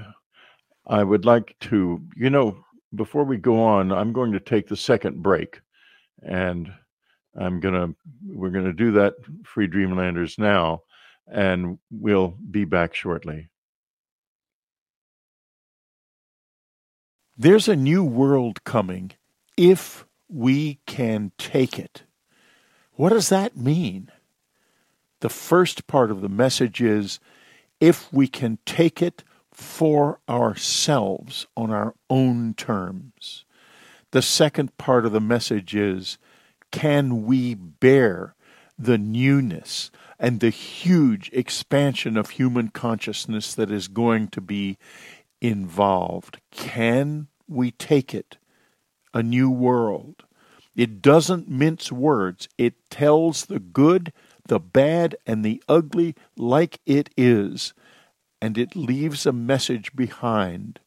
I would like to, you know, before we go on, I'm going to take the second break. And I'm going to, we're going to do that, Free Dreamlanders, now. And we'll be back shortly. There's a new world coming if we can take it. What does that mean? The first part of the message is if we can take it for ourselves on our own terms. The second part of the message is can we bear the newness and the huge expansion of human consciousness that is going to be involved? Can we take it? A new world. It doesn't mince words. It tells the good, the bad, and the ugly like it is. And it leaves a message behind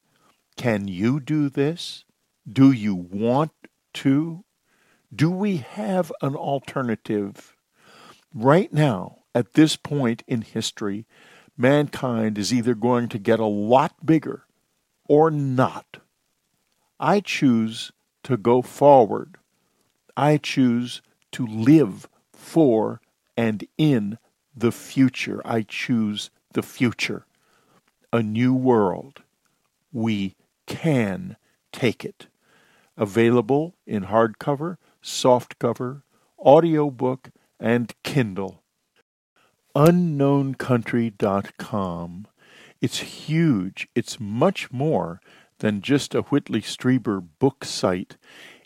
Can you do this? Do you want to? Do we have an alternative? Right now, at this point in history, mankind is either going to get a lot bigger or not. I choose to go forward. I choose to live for and in the future. I choose the future. A new world. We can take it. Available in hardcover, softcover, audiobook, and Kindle. UnknownCountry.com. It's huge. It's much more than just a Whitley Strieber book site.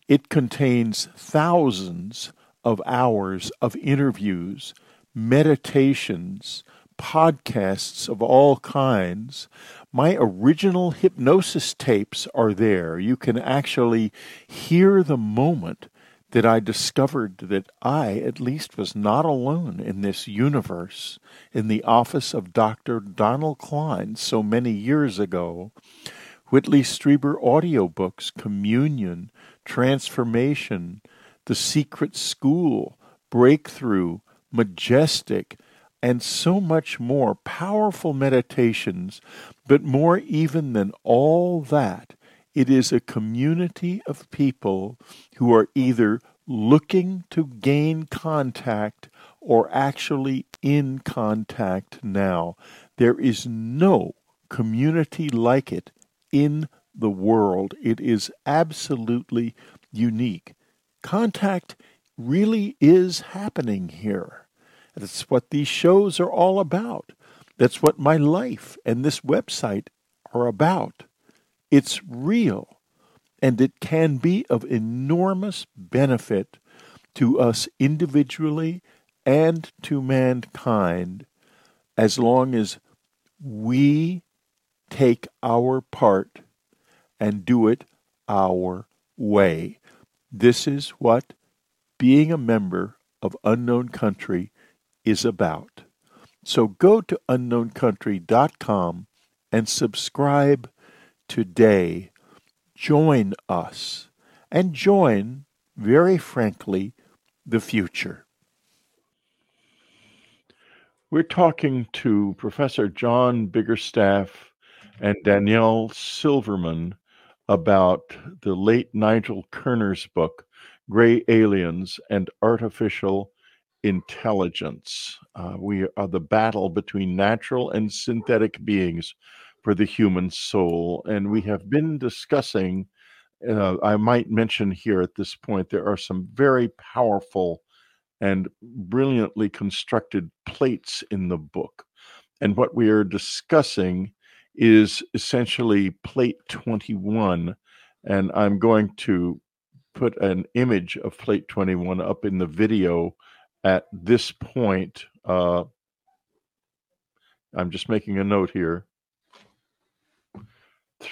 It contains thousands of hours of interviews, meditations, podcasts of all kinds. My original hypnosis tapes are there. You can actually hear the moment that I discovered that I, at least, was not alone in this universe in the office of Dr. Donald Klein so many years ago. Whitley Strieber audiobooks, Communion, Transformation, The Secret School, Breakthrough, Majestic, and so much more powerful meditations. But more even than all that, it is a community of people who are either looking to gain contact or actually in contact now. There is no community like it in the world. It is absolutely unique. Contact really is happening here. That's what these shows are all about. That's what my life and this website are about. It's real, and it can be of enormous benefit to us individually and to mankind as long as we take our part and do it our way. This is what being a member of Unknown Country is about. So go to unknowncountry.com and subscribe today. Join us and join, very frankly, the future. We're talking to Professor John Biggerstaff and Danielle Silverman about the late Nigel Kerner's book, Gray Aliens and Artificial Intelligence. Uh, we are the battle between natural and synthetic beings for the human soul. And we have been discussing, uh, I might mention here at this point, there are some very powerful and brilliantly constructed plates in the book. And what we are discussing is essentially plate 21. And I'm going to put an image of plate 21 up in the video at this point. Uh, I'm just making a note here.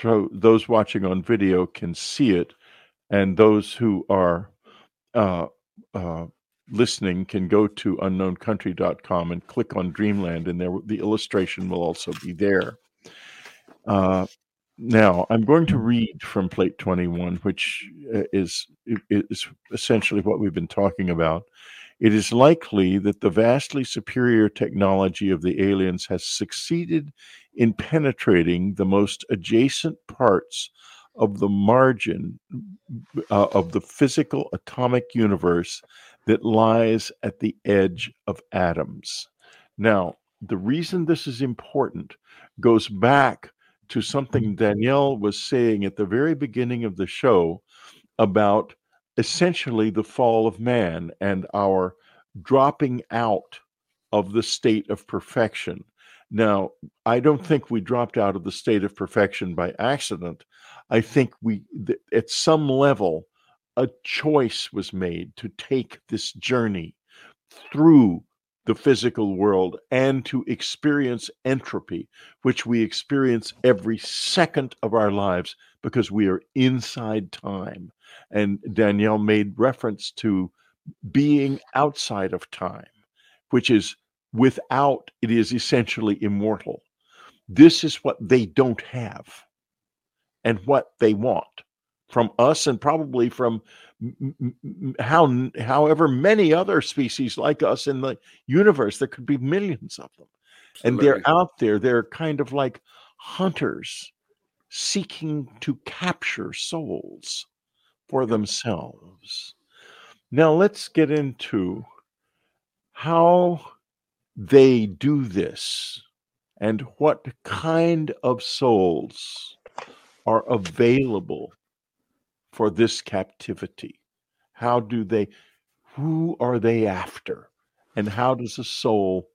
So those watching on video can see it, and those who are uh, uh, listening can go to unknowncountry.com and click on Dreamland, and there the illustration will also be there. Uh, now, I'm going to read from Plate 21, which uh, is, is essentially what we've been talking about. It is likely that the vastly superior technology of the aliens has succeeded in penetrating the most adjacent parts of the margin uh, of the physical atomic universe that lies at the edge of atoms. Now, the reason this is important goes back to something mm-hmm. Danielle was saying at the very beginning of the show about essentially the fall of man and our dropping out of the state of perfection. Now, I don't think we dropped out of the state of perfection by accident. I think we, at some level, a choice was made to take this journey through the physical world and to experience entropy, which we experience every second of our lives because we are inside time. And Danielle made reference to being outside of time, which is without, it is essentially immortal. This is what they don't have. and what they want from us and probably from how however many other species like us in the universe there could be millions of them. Absolutely. and they're out there they're kind of like hunters seeking to capture souls for themselves. Now let's get into how they do this and what kind of souls are available for this captivity? How do they, who are they after? And how does a soul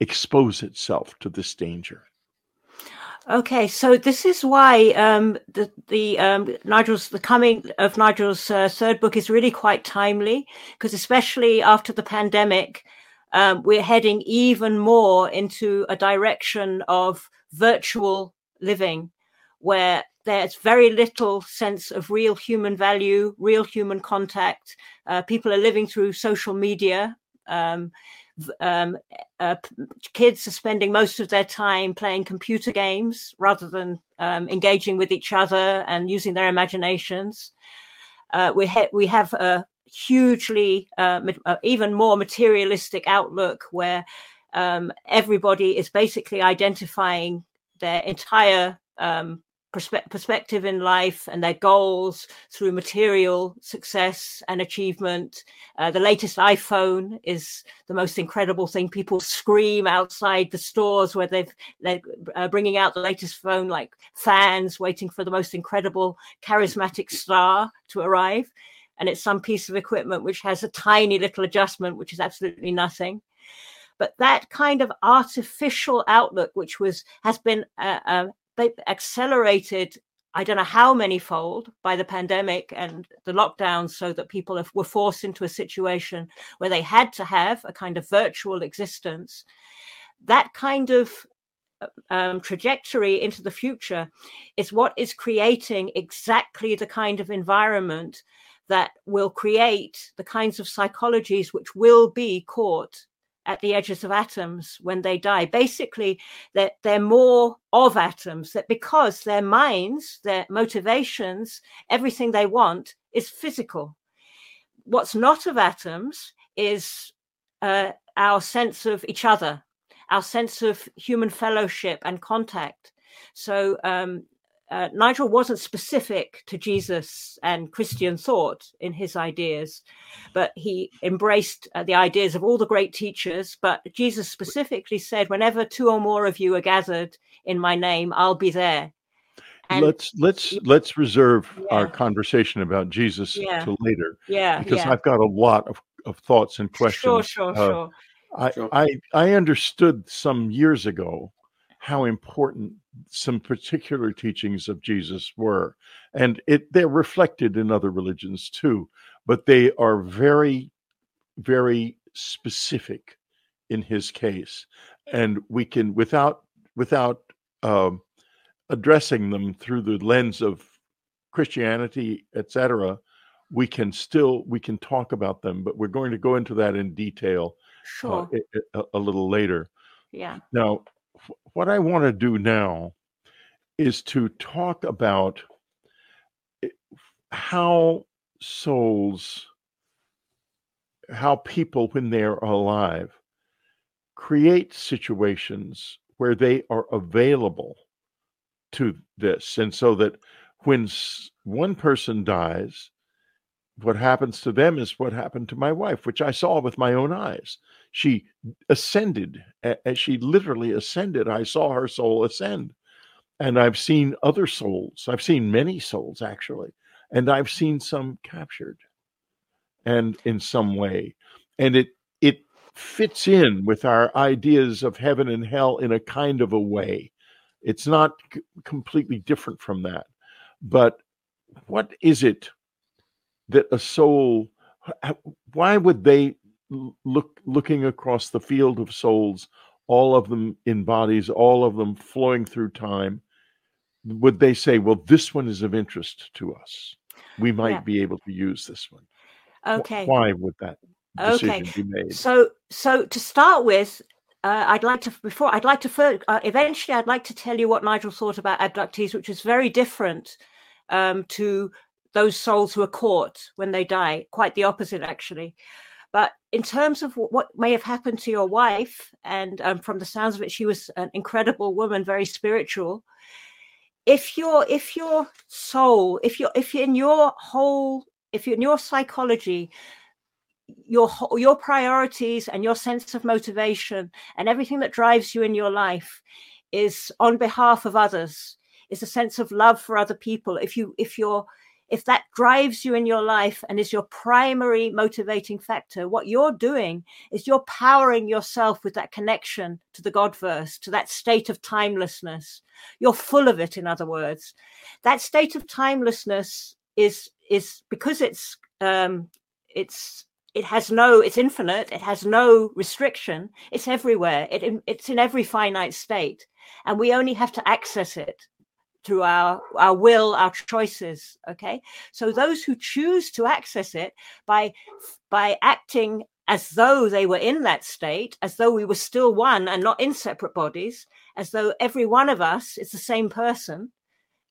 expose itself to this danger? Okay, so this is why um, the the um, Nigel's the coming of Nigel's uh, third book is really quite timely because especially after the pandemic, um, we're heading even more into a direction of virtual living, where there's very little sense of real human value, real human contact. Uh, people are living through social media. Um, um, uh, kids are spending most of their time playing computer games rather than um, engaging with each other and using their imaginations. Uh, we, ha- we have a hugely, uh, uh even more materialistic outlook where um, everybody is basically identifying their entire um, perspective in life and their goals through material success and achievement. Uh, the latest iPhone is the most incredible thing. People scream outside the stores where they've they're uh, bringing out the latest phone, like fans waiting for the most incredible, charismatic star to arrive. And it's some piece of equipment which has a tiny little adjustment, which is absolutely nothing but that kind of artificial outlook, which was has been uh, uh, accelerated I don't know how many fold by the pandemic and the lockdown, so that people were forced into a situation where they had to have a kind of virtual existence. That kind of uh, um, trajectory into the future is what is creating exactly the kind of environment that will create the kinds of psychologies which will be caught at the edges of atoms when they die. Basically, that they're, more of atoms, that because their minds, their motivations, everything they want is physical. What's not of atoms is uh, our sense of each other, our sense of human fellowship and contact. So um, uh, Nigel wasn't specific to Jesus and Christian thought in his ideas, but he embraced uh, the ideas of all the great teachers. But Jesus specifically said, "Whenever two or more of you are gathered in my name, I'll be there." And let's let's let's reserve yeah. our conversation about Jesus yeah. to later. Yeah, because yeah. I've got a lot of, of thoughts and questions. Sure, sure, uh, sure. I, I I understood some years ago how important some particular teachings of Jesus were. And it they're reflected in other religions too, but they are very, very specific in his case. And we can without without um, addressing them through the lens of Christianity, etc., we can still we can talk about them, but we're going to go into that in detail uh, sure. uh, a, a little later. Yeah. Now, what I want to do now is to talk about eh, how souls, how people, when they're alive, create situations where they are available to this. And so that when one person dies, what happens to them is what happened to my wife, which I saw with my own eyes. She ascended, as she literally ascended. I saw her soul ascend. And I've seen other souls. I've seen many souls actually. And I've seen some captured and in some way. And it it fits in with our ideas of heaven and hell in a kind of a way. It's not c- completely different from that. But what is it that a soul why would they look looking across the field of souls all of them in bodies all of them flowing through time would they say well this one is of interest to us we might yeah. be able to use this one okay why would that decision okay. be made so so to start with uh, I'd like to before I'd like to uh, eventually I'd like to tell you what Nigel thought about abductees, which is very different um, to those souls who are caught when they die. Quite the opposite, actually. But in terms of what may have happened to your wife, and um, from the sounds of it, she was an incredible woman, very spiritual. If your if your soul, if you're if in your whole, if in your psychology, your your priorities and your sense of motivation and everything that drives you in your life is on behalf of others is a sense of love for other people if you if you're if that drives you in your life and is your primary motivating factor, what you're doing is you're powering yourself with that connection to the Godverse, to that state of timelessness. You're full of it, in other words. That state of timelessness is is because it's um, it's it has no it's infinite it has no restriction it's everywhere it, it's in every finite state and we only have to access it through our our will our choices okay? So those who choose to access it by by acting as though they were in that state as though we were still one and not in separate bodies as though every one of us is the same person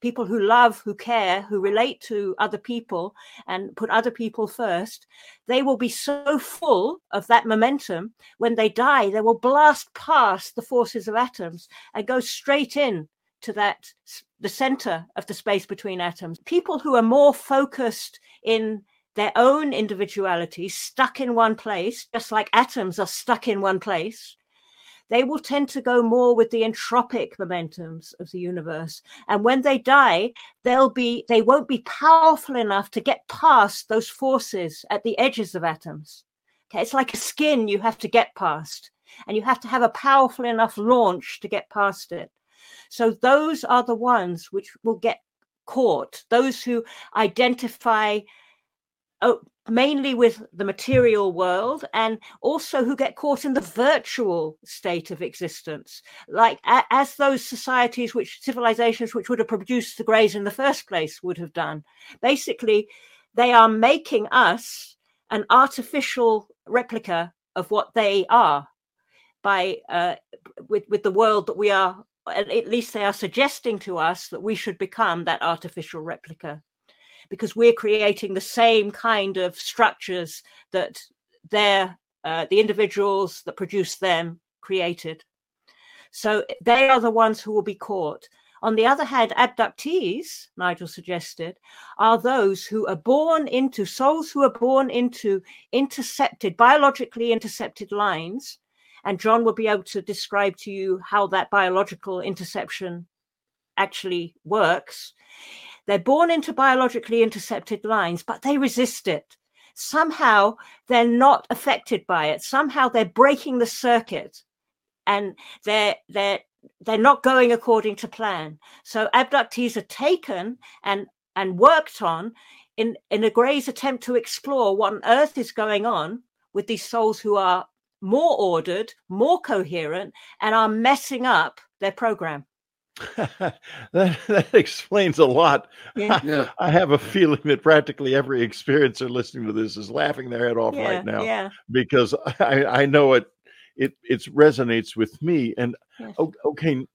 people who love who care who relate to other people and put other people first they will be so full of that momentum when they die they will blast past the forces of atoms and go straight in to that the center of the space between atoms. People who are more focused in their own individuality stuck in one place just like atoms are stuck in one place they will tend to go more with the entropic momentums of the universe. And when they die they'll be they won't be powerful enough to get past those forces at the edges of atoms. Okay it's like a skin you have to get past and you have to have a powerful enough launch to get past it so those are the ones which will get caught, those who identify oh, mainly with the material world and also who get caught in the virtual state of existence. Like as those societies which civilizations which would have produced the greys in the first place would have done. Basically they are making us an artificial replica of what they are by uh, with with the world that we are at least they are suggesting to us that we should become that artificial replica. Because we're creating the same kind of structures that they're uh, the individuals that produce them created. So they are the ones who will be caught. On the other hand abductees nigel suggested are those who are born into souls who are born into intercepted biologically intercepted lines and John will be able to describe to you how that biological interception actually works. They're born into biologically intercepted lines, but they resist it. Somehow they're not affected by it. Somehow they're breaking the circuit and they're they're they're not going according to plan. So abductees are taken and and worked on in, in a Gray's attempt to explore what on earth is going on with these souls who are more ordered, more coherent, and are messing up their program. (laughs) that, that explains a lot. Yeah. (laughs) Yeah. I have a feeling that practically every experiencer listening to this is laughing their head off yeah, right now yeah. because (laughs) I, I know it it it resonates with me. And Yes. okay,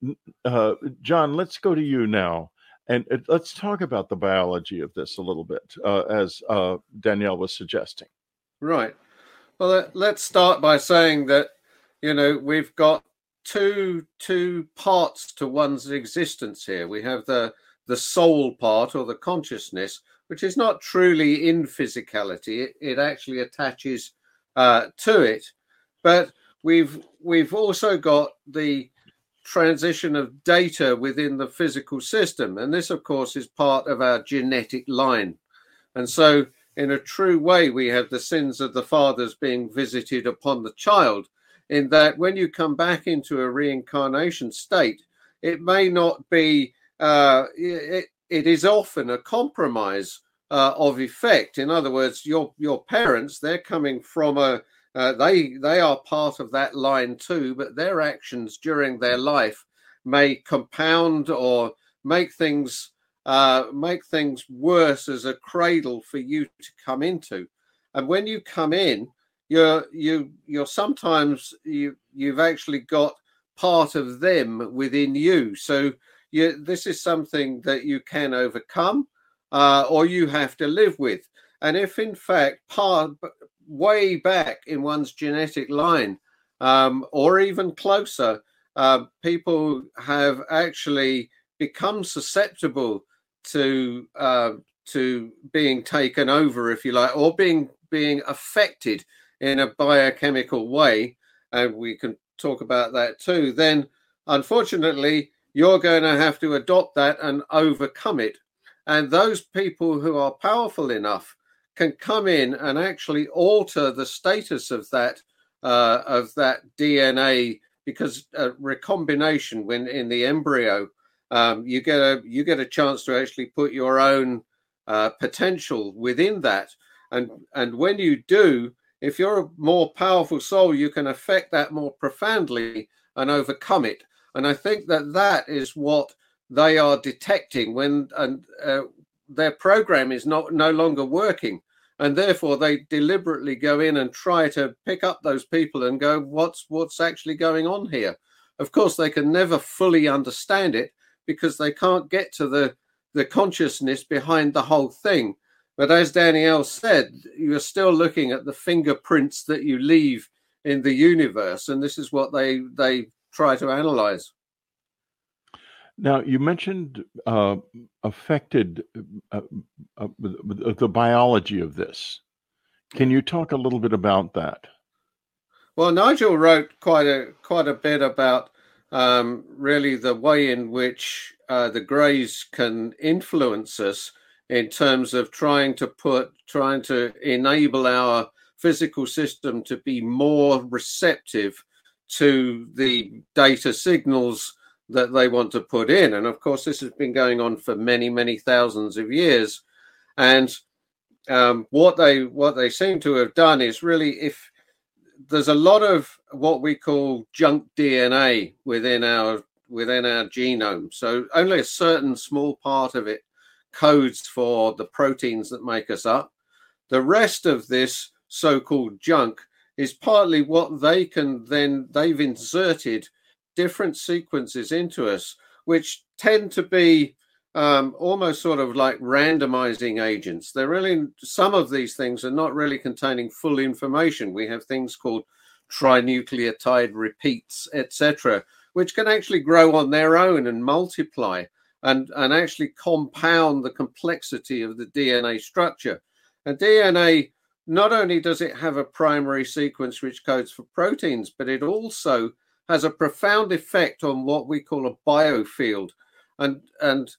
uh, John, let's go to you now, and uh, let's talk about the biology of this a little bit, uh, as uh, Danielle was suggesting. Right. Well, let- let's start by saying that you know we've got two two parts to one's existence here. We have the the soul part or the consciousness, which is not truly in physicality. It, it actually attaches uh, to it, but we've we've also got the transition of data within the physical system, and this, of course, is part of our genetic line. And so, in a true way, we have the sins of the fathers being visited upon the child, in that when you come back into a reincarnation state, it may not be, uh, it, it is often a compromise uh, of effect. In other words, your your parents, they're coming from a, uh, they they are part of that line too, but their actions during their life may compound or make things uh, make things worse as a cradle for you to come into. And when you come in, you're you you're sometimes you you've actually got part of them within you. So you, this is something that you can overcome, uh, or you have to live with. And if in fact part way back in one's genetic line, um, or even closer, uh, people have actually become susceptible to uh, to being taken over, if you like, or being being affected in a biochemical way, and we can talk about that too. Then, unfortunately, you're going to have to adopt that and overcome it. And those people who are powerful enough can come in and actually alter the status of that uh, of that DNA because uh, recombination when in the embryo um, you get a you get a chance to actually put your own uh, potential within that. And and when you do if you're a more powerful soul you can affect that more profoundly and overcome it. And i think that that is what they are detecting when and uh, their program is not no longer working. And therefore they deliberately go in and try to pick up those people and go what's what's actually going on here? Of course they can never fully understand it because they can't get to the the consciousness behind the whole thing but as danielle said you're still looking at the fingerprints that you leave in the universe and this is what they they try to analyze now, you mentioned uh, affected uh, uh, the biology of this. Can you talk a little bit about that? Well, Nigel wrote quite a quite a bit about um, really the way in which uh, the greys can influence us in terms of trying to put trying to enable our physical system to be more receptive to the data signals that they want to put in. And of course, this has been going on for many, many thousands of years. And um, what they what they seem to have done is really if there's a lot of what we call junk DNA within our within our genome. So only a certain small part of it codes for the proteins that make us up. The rest of this so-called junk is partly what they can then they've inserted different sequences into us, which tend to be um, almost sort of like randomizing agents. They're really, some of these things are not really containing full information. We have things called trinucleotide repeats, etc., which can actually grow on their own and multiply and, and actually compound the complexity of the DNA structure. And DNA, not only does it have a primary sequence which codes for proteins, but it also has a profound effect on what we call a biofield. And, and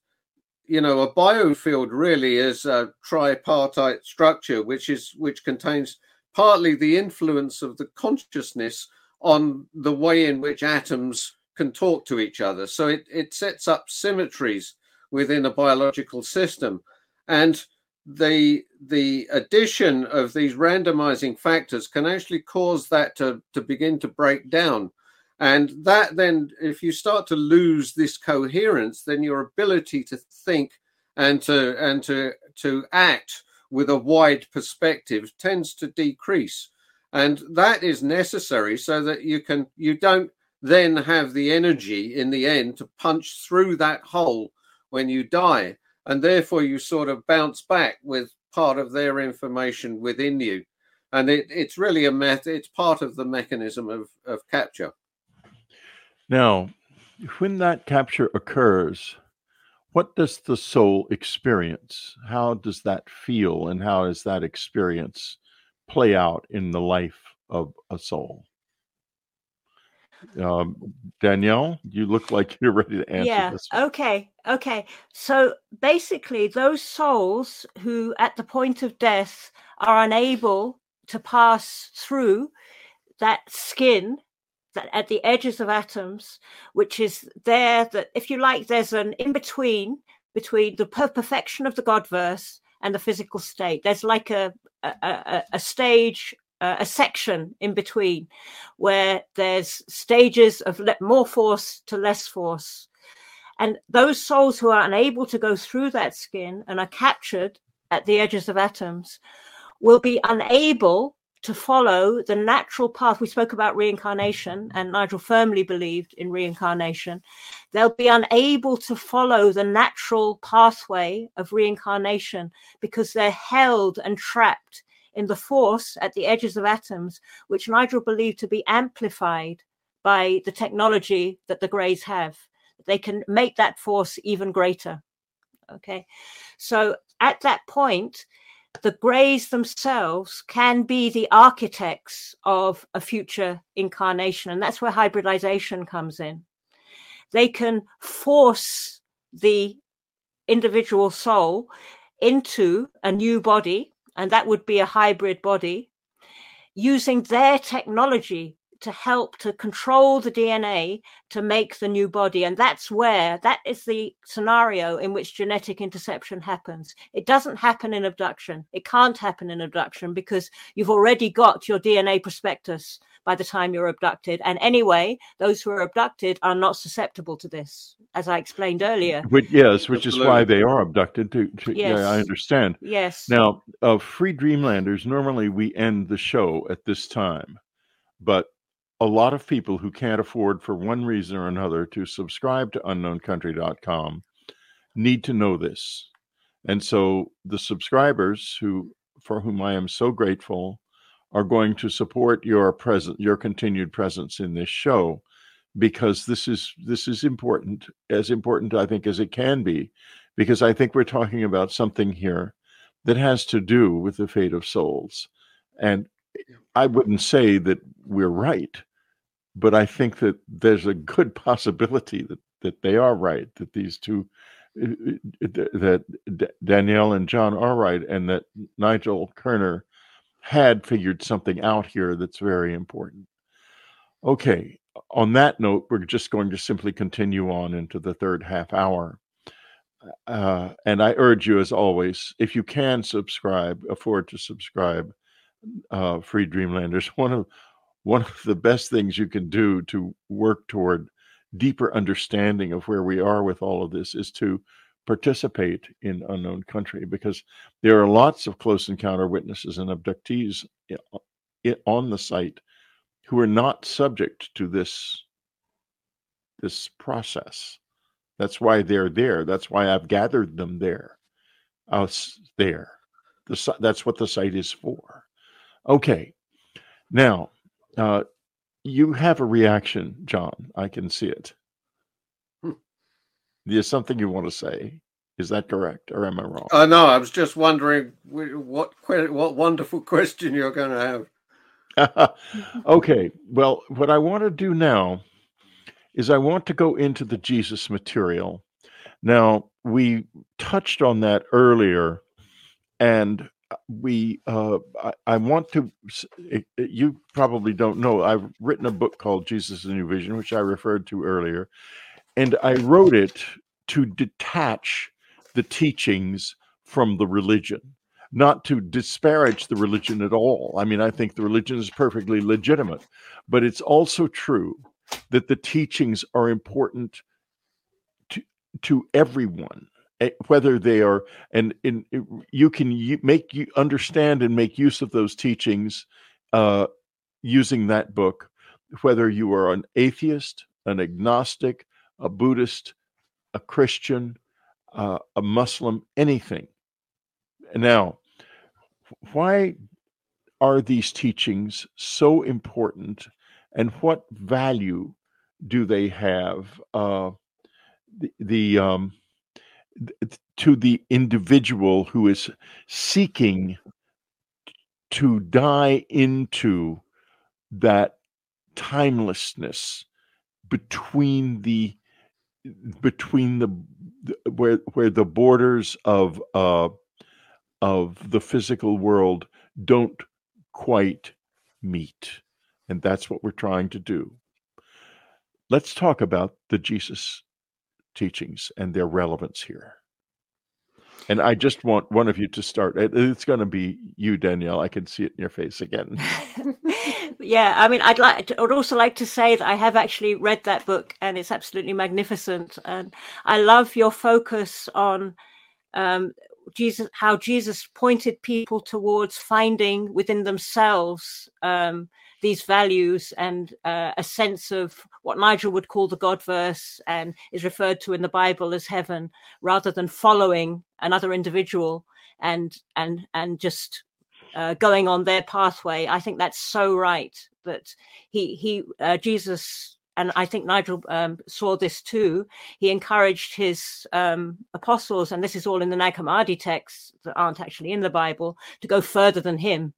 you know, a biofield really is a tripartite structure, which is which contains partly the influence of the consciousness on the way in which atoms can talk to each other. So it, it sets up symmetries within a biological system. And the the addition of these randomizing factors can actually cause that to, to begin to break down. And that then, if you start to lose this coherence, then your ability to think and to and to to act with a wide perspective tends to decrease. And that is necessary so that you can you don't then have the energy in the end to punch through that hole when you die. And therefore you sort of bounce back with part of their information within you. And it, it's really a method, it's part of the mechanism of, of capture. Now, when that capture occurs, what does the soul experience? How does that feel, and how does that experience play out in the life of a soul? Um, Danielle, you look like you're ready to answer yeah, this. Okay. Okay. So basically, those souls who, at the point of death, are unable to pass through that skin at the edges of atoms, which is there that, if you like, there's an in between between the perfection of the God verse and the physical state. There's like a a, a, stage, uh, a section in between, where there's stages of more force to less force, and those souls who are unable to go through that skin and are captured at the edges of atoms will be unable to follow the natural path. We spoke about reincarnation, and Nigel firmly believed in reincarnation. They'll be unable to follow the natural pathway of reincarnation because they're held and trapped in the force at the edges of atoms, which Nigel believed to be amplified by the technology that the Greys have. They can make that force even greater. Okay. So at that point, the Greys themselves can be the architects of a future incarnation. And that's where hybridization comes in. They can force the individual soul into a new body, and that would be a hybrid body, using their technology to help to control the DNA to make the new body. And that's where that is the scenario in which genetic interception happens. It doesn't happen in abduction. It can't happen in abduction because you've already got your DNA prospectus by the time you're abducted. And anyway, those who are abducted are not susceptible to this, as I explained earlier. Which, yes, which is why they are abducted. To, to Yes. yeah, I understand. Yes. Now, uh, free Dreamlanders, normally we end the show at this time, but a lot of people who can't afford, for one reason or another, to subscribe to unknowncountry.com need to know this. And so the subscribers who for whom I am so grateful are going to support your present your continued presence in this show because this is this is important as important I think as it can be because I think we're talking about something here that has to do with the fate of souls. And I wouldn't say that we're right, but I think that there's a good possibility that, that they are right, that these two, that Danielle and John are right, and that Nigel Kerner had figured something out here that's very important. Okay, on that note, we're just going to simply continue on into the third half hour. Uh, and I urge you, as always, if you can subscribe, afford to subscribe, uh, Free Dreamlanders. (laughs) One of one of the best things you can do to work toward deeper understanding of where we are with all of this is to participate in unknown country because there are lots of close encounter witnesses and abductees i- uh, on the site who are not subject to this this process. That's why they're there. That's why i've gathered them there us there. The, that's what the site is for. Okay. Now uh, you have a reaction john i can see it Hmm. there's something you want to say is that correct or am i wrong I know. I was just wondering what what wonderful (laughs) question you're going to have. (laughs) okay. Well, what I want to do now is I want to go into the Jesus material. Now, we touched on that earlier, and uh, we uh, I, I want to. it- it- You probably don't know. I've written a book called Jesus: A New Vision, which I referred to earlier, and I wrote it to detach the teachings from the religion not to disparage the religion at all. I mean, I think the religion is perfectly legitimate, but it's also true that the teachings are important to to everyone, eh, whether they are and in you can make you understand and make use of those teachings uh, using that book, whether you are an atheist, an agnostic, a Buddhist, a Christian, uh, a Muslim, anything. Now, why are these teachings so important and what value do they have uh, the, the um, to the individual who is seeking to die into that timelessness between the between the where where the borders of uh of the physical world don't quite meet. And that's what we're trying to do. Let's talk about the jesus teachings and their relevance here and i just want one of you to start it's going to be you danielle i can see it in your face again (laughs) yeah, I mean, I'd like. To, I'd also like to say that I have actually read that book, and it's absolutely magnificent. And I love your focus on um, Jesus, how Jesus pointed people towards finding within themselves um, these values and uh, a sense of what Nigel would call the God verse and is referred to in the Bible as heaven, rather than following another individual and and and just uh, going on their pathway. I think that's so right that he he uh, Jesus and I think Nigel um, saw this too. He encouraged his um, apostles, and this is all in the Nag Hammadi texts that aren't actually in the Bible, to go further than him.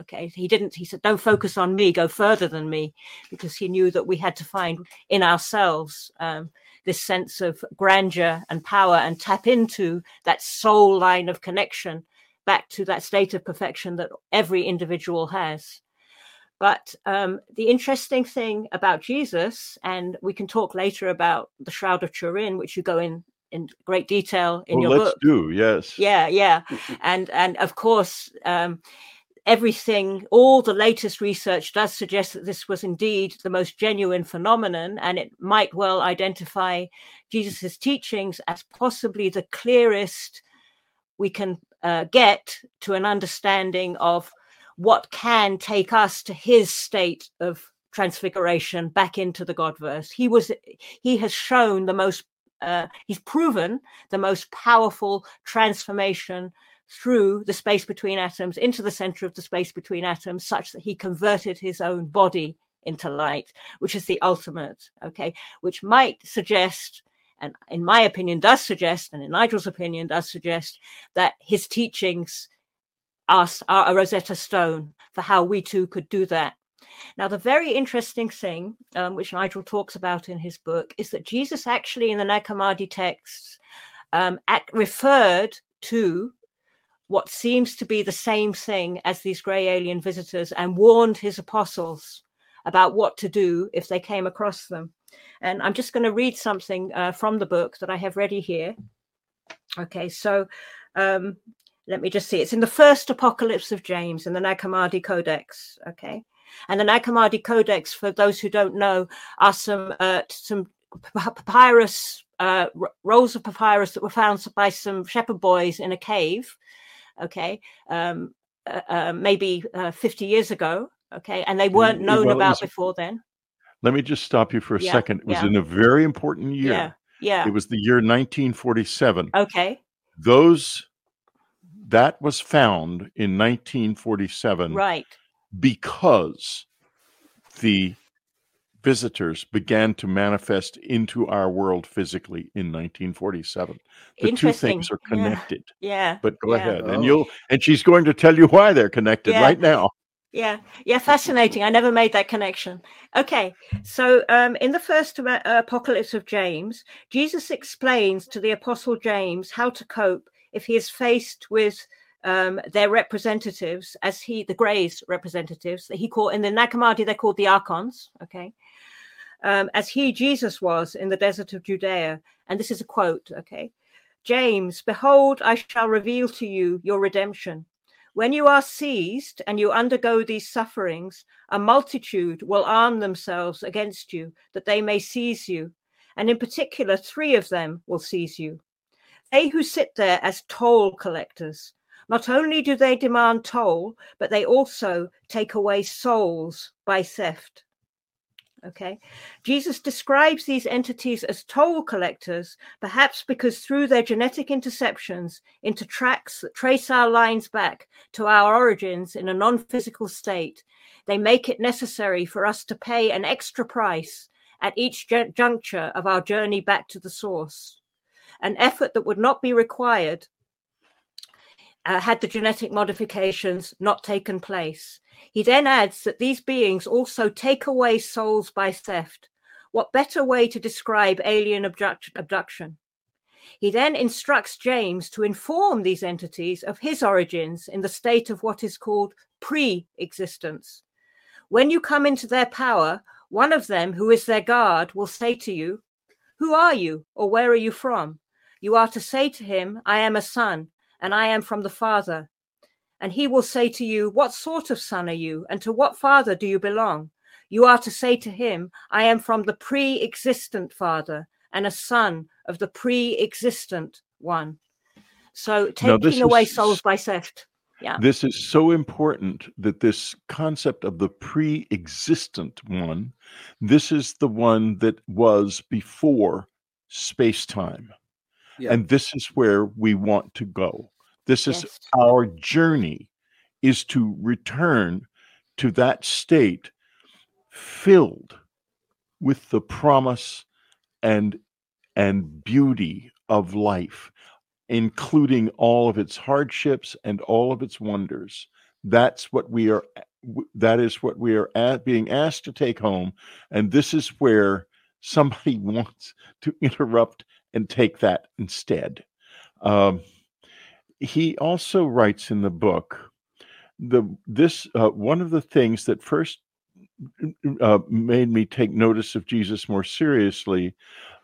Okay, he didn't. He said, "Don't focus on me. Go further than me," because he knew that we had to find in ourselves um, this sense of grandeur and power, and tap into that soul line of connection back to that state of perfection that every individual has. But um, the interesting thing about Jesus, and we can talk later about the Shroud of Turin, which you go in in great detail in well, your let's book. do yes. Yeah, yeah, and and of course. Um, everything, all the latest research does suggest that this was indeed the most genuine phenomenon, and it might well identify Jesus's teachings as possibly the clearest we can uh, get to an understanding of what can take us to his state of transfiguration back into the Godverse. He was he has shown the most uh, he's proven the most powerful transformation through the space between atoms into the center of the space between atoms such that he converted his own body into light which is the ultimate okay which might suggest and in my opinion does suggest and in nigel's opinion does suggest that his teachings us are a Rosetta Stone for how we too could do that. Now, the very interesting thing, um, which Nigel talks about in his book, is that Jesus actually in the Nag Hammadi texts um, act, referred to what seems to be the same thing as these grey alien visitors and warned his apostles about what to do if they came across them. And I'm just going to read something uh, from the book that I have ready here. Okay, so um, let me just see. It's in the first Apocalypse of James in the Nag Hammadi Codex. Okay, and the Nag Hammadi Codex, for those who don't know, are some uh, some papyrus uh, rolls of papyrus that were found by some shepherd boys in a cave. Okay, um, uh, uh maybe uh, fifty years ago. Okay, and they weren't known well, about before then. Let me just stop you for a yeah, second. It was yeah. in a very important year. Yeah. Yeah. It was the year 1947. Okay. Those that was found in 1947 right because the visitors began to manifest into our world physically in 1947 the two things are connected. Yeah, yeah. but go yeah. ahead oh. and you'll and she's going to tell you why they're connected yeah. right now. Yeah. Yeah fascinating. I never made that connection. Okay. So um, in the first uh, apocalypse of james jesus explains to the apostle james how to cope if he is faced with um, their representatives, as he, the Greys representatives, that he called in the Nag Hammadi, they're called the Archons, okay, um, as he, Jesus, was in the desert of Judea. And this is a quote, okay. James, behold, I shall reveal to you your redemption. When you are seized and you undergo these sufferings, a multitude will arm themselves against you that they may seize you. And in particular, three of them will seize you they who sit there as toll collectors, not only do they demand toll, but they also take away souls by theft. Okay. Jesus describes these entities as toll collectors, perhaps because through their genetic interceptions into tracks that trace our lines back to our origins in a non physical state, they make it necessary for us to pay an extra price at each juncture of our journey back to the source an effort that would not be required uh, had the genetic modifications not taken place. He then adds that these beings also take away souls by theft. What better way to describe alien abduct- abduction? He then instructs James to inform these entities of his origins in the state of what is called pre existence. When you come into their power, one of them, who is their guard, will say to you, Who are you, or where are you from? You are to say to him, I am a son, and I am from the Father. And he will say to you, What sort of son are you, and to what father do you belong? You are to say to him, I am from the pre existent Father, and a son of the pre existent one. So taking away is, souls by theft. Yeah. This is so important that this concept of the pre existent one, this is the one that was before space time. Yeah. And this is where we want to go. This is our journey is to return to that state filled with the promise and and beauty of life including all of its hardships and all of its wonders. That's what we are that is what we are at being asked to take home and this is where somebody (laughs) wants to interrupt and take that instead. Um, he also writes in the book the this uh, one of the things that first uh, made me take notice of Jesus more seriously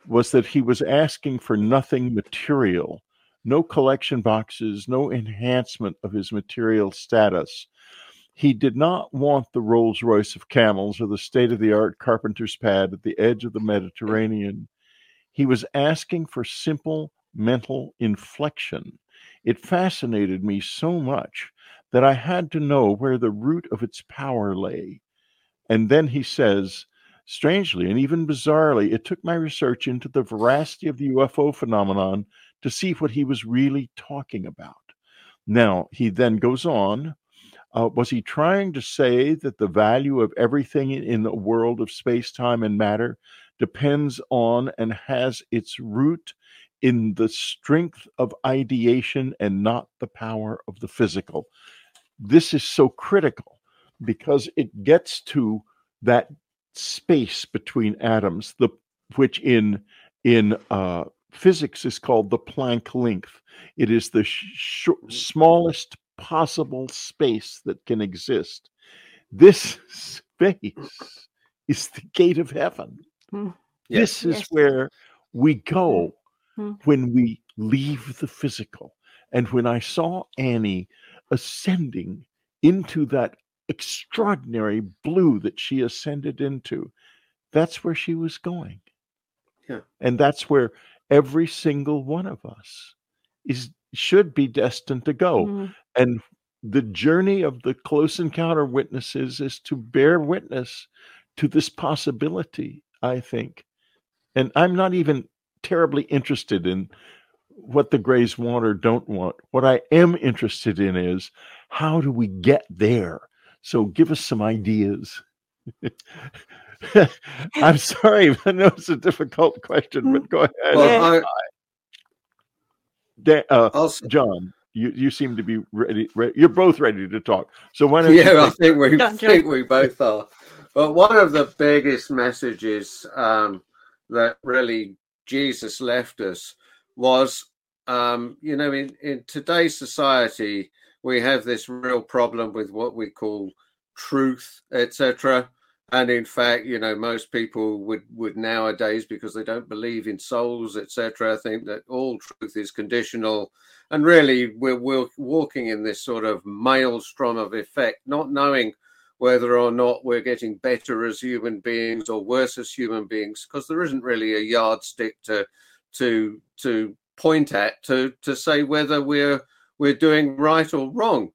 was that he was asking for nothing material, no collection boxes, no enhancement of his material status. He did not want the Rolls Royce of camels or the state of the art carpenter's pad at the edge of the Mediterranean. He was asking for simple mental inflection. It fascinated me so much that I had to know where the root of its power lay. And then he says, strangely and even bizarrely, it took my research into the veracity of the UFO phenomenon to see what he was really talking about. Now, he then goes on. Uh, was he trying to say that the value of everything in the world of space, time, and matter depends on and has its root in the strength of ideation and not the power of the physical? This is so critical because it gets to that space between atoms, the which in in uh, physics is called the Planck length. It is the sh- smallest possible space that can exist. This space is the gate of heaven. Mm. This yes. is where we go mm. when we leave the physical. And when I saw Annie ascending into that extraordinary blue that she ascended into. That's where she was going. Yeah. And that's where every single one of us is should be destined to go. Mm-hmm. And the journey of the close encounter witnesses is to bear witness to this possibility, I think. And I'm not even terribly interested in what the Greys want or don't want. What I am interested in is how do we get there? So give us some ideas. (laughs) I'm sorry, (laughs) I know it's a difficult question, but go ahead. Well, I, uh, John, you, you seem to be ready, ready, You're both ready to talk. So why don't yeah, I think we think we both are. But one of the biggest messages um, that really Jesus left us was, um, you know, in, in today's society, we have this real problem with what we call truth, etc. And in fact, you know, most people would would nowadays, because they don't believe in souls, etc., think that all truth is conditional. And really, we're, we're walking in this sort of maelstrom of effect, not knowing whether or not we're getting better as human beings or worse as human beings, because there isn't really a yardstick to to to point at to to say whether we're we're doing right or wrong.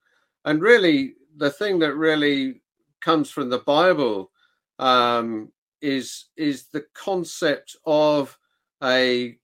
And really, the thing that really comes from the Bible um, is is the concept of a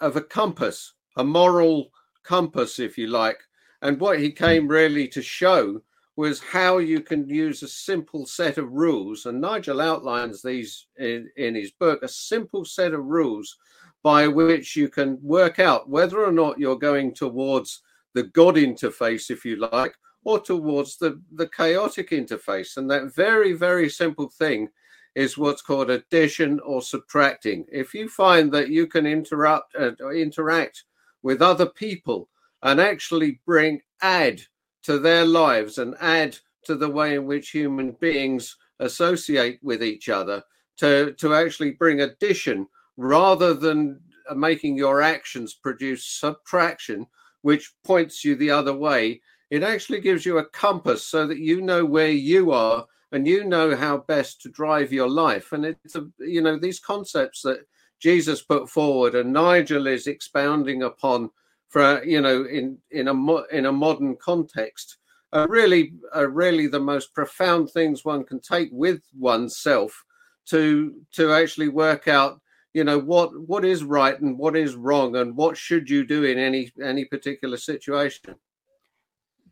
of a compass, a moral compass, if you like. And what he came really to show was how you can use a simple set of rules. And Nigel outlines these in, in his book a simple set of rules by which you can work out whether or not you're going towards the God interface, if you like, or towards the, the chaotic interface. And that very, very simple thing is what's called addition or subtracting. If you find that you can interrupt uh, interact with other people and actually bring add to their lives and add to the way in which human beings associate with each other to to actually bring addition rather than uh, making your actions produce subtraction which points you the other way. It actually gives you a compass so that you know where you are and you know how best to drive your life. And it's a, you know, these concepts that Jesus put forward and Nigel is expounding upon for you know in in a mo- in a modern context are really are really the most profound things one can take with oneself to to actually work out you know what what is right and what is wrong and what should you do in any any particular situation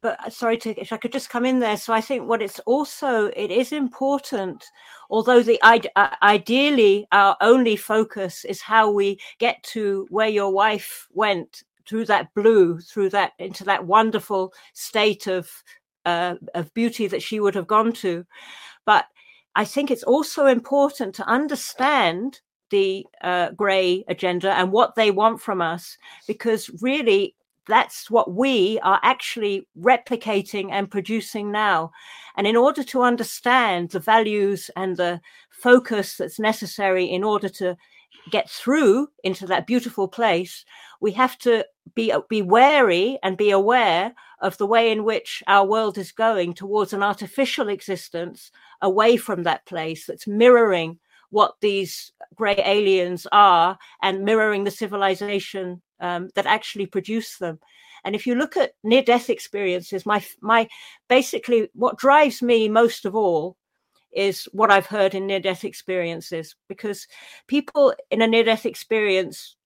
but uh, sorry to if I could just come in there. So I think what it's also it is important, although the uh, ideally our only focus is how we get to where your wife went through that blue, through that into that wonderful state of uh, of beauty that she would have gone to. But I think it's also important to understand the uh, grey agenda and what they want from us, because really that's what we are actually replicating and producing now. And in order to understand the values and the focus that's necessary in order to get through into that beautiful place, we have to be be wary and be aware of the way in which our world is going towards an artificial existence away from that place that's mirroring what these grey aliens are and mirroring the civilization um, that actually produced them. And if you look at near death experiences, my my basically what drives me most of all is what I've heard in near death experiences because people in a near death experience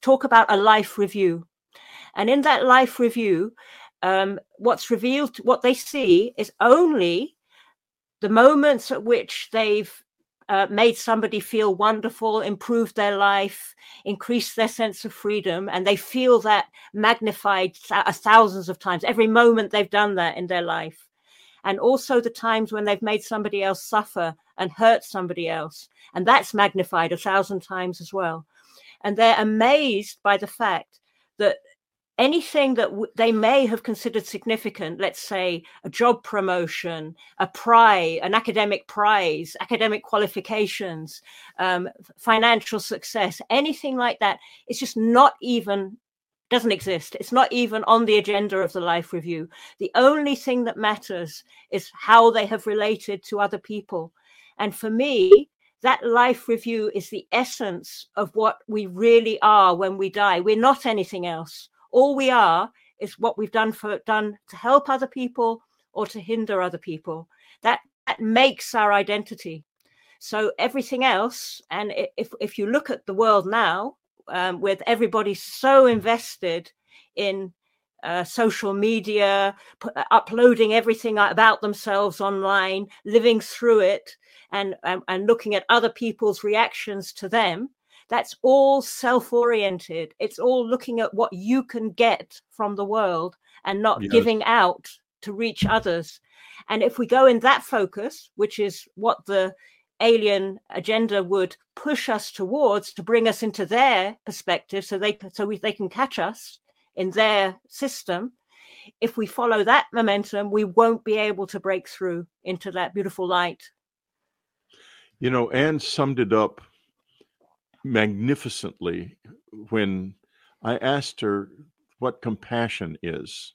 talk about a life review. And in that life review, um, what's revealed, what they see is only the moments at which they've uh, made somebody feel wonderful, improved their life, increased their sense of freedom, and they feel that magnified th- thousands of times every moment they've done that in their life. And also the times when they've made somebody else suffer and hurt somebody else. And that's magnified a thousand times as well. And they're amazed by the fact that anything that w- they may have considered significant, let's say a job promotion, a prize, an academic prize, academic qualifications, um, financial success, anything like that, it's just not even doesn't exist. It's not even on the agenda of the life review. The only thing that matters is how they have related to other people. And for me, that life review is the essence of what we really are when we die. We're not anything else all we are is what we've done for done to help other people or to hinder other people. That that makes our identity. So everything else, and if if you look at the world now, um, with everybody so invested in uh, social media, p- uh, uploading everything about themselves online, living through it, and, and and looking at other people's reactions to them, that's all self oriented. It's all looking at what you can get from the world and not yes. giving out to reach others. And if we go in that focus, which is what the alien agenda would push us towards to bring us into their perspective so they so we, they can catch us in their system if we follow that momentum we won't be able to break through into that beautiful light you know anne summed it up magnificently when I asked her what compassion is.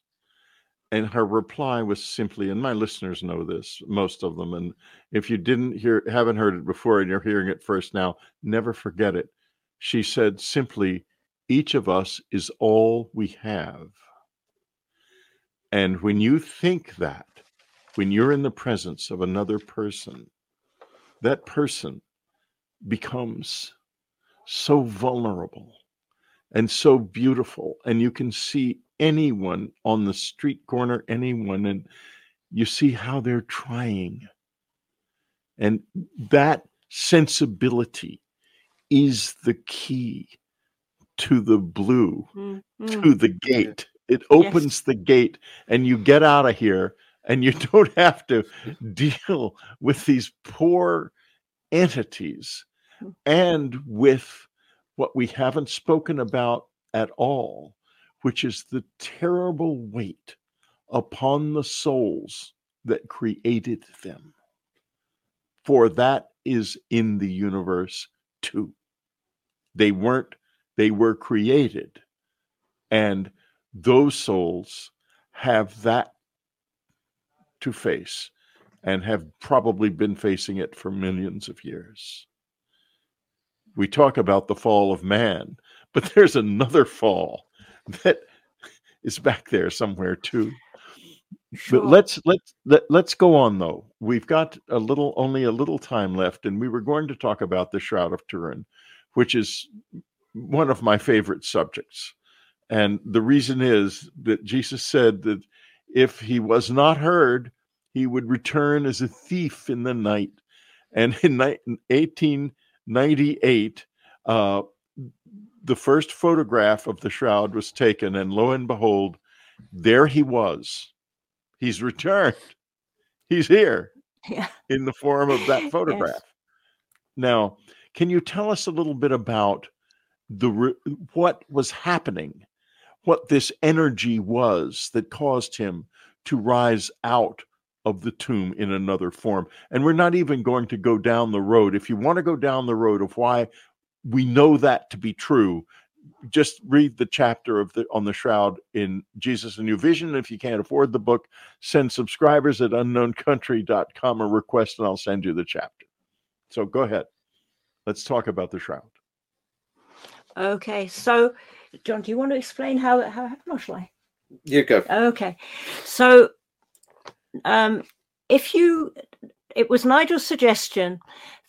And her reply was simply, and my listeners know this, most of them. And if you didn't hear, haven't heard it before and you're hearing it first now, never forget it. She said simply, each of us is all we have. And when you think that, when you're in the presence of another person, that person becomes so vulnerable and so beautiful. And you can see anyone on the street corner, anyone, and you see how they're trying. And that sensibility is the key to the blue, mm-hmm. to the gate. It opens yes. the gate, and you get out of here, and you (laughs) don't have to deal with these poor entities and with what we haven't spoken about at all, which is the terrible weight upon the souls that created them. For that is in the universe too. They weren't, they were created. And those souls have that to face and have probably been facing it for millions of years we talk about the fall of man, but (laughs) there's another fall (laughs) that is back there somewhere too. Sure. But let's let's let, let's go on though. We've got a little only a little time left, and we were going to talk about the Shroud of Turin, which is one of my favorite subjects. And the reason is that Jesus said that if he was not heard, he would return as a thief in the night. And in 1898, uh, the first photograph of the shroud was taken, and lo and behold, there he was. He's (laughs) returned. He's here Yeah. in the form of that (laughs) photograph. Now, can you tell us a little bit about the re- what was happening, what this energy was that caused him to rise out of the tomb in another form? And we're not even going to go down the road. If you want to go down the road of why we know that to be true, just read the chapter of the on the shroud in Jesus a New Vision. If you can't afford the book, send subscribers at unknowncountry.com a request and I'll send you the chapter. So go ahead. Let's talk about the shroud. Okay. So, John, do you want to explain how it how it happened, or shall I? You go. Okay. So, um, if you, it was Nigel's suggestion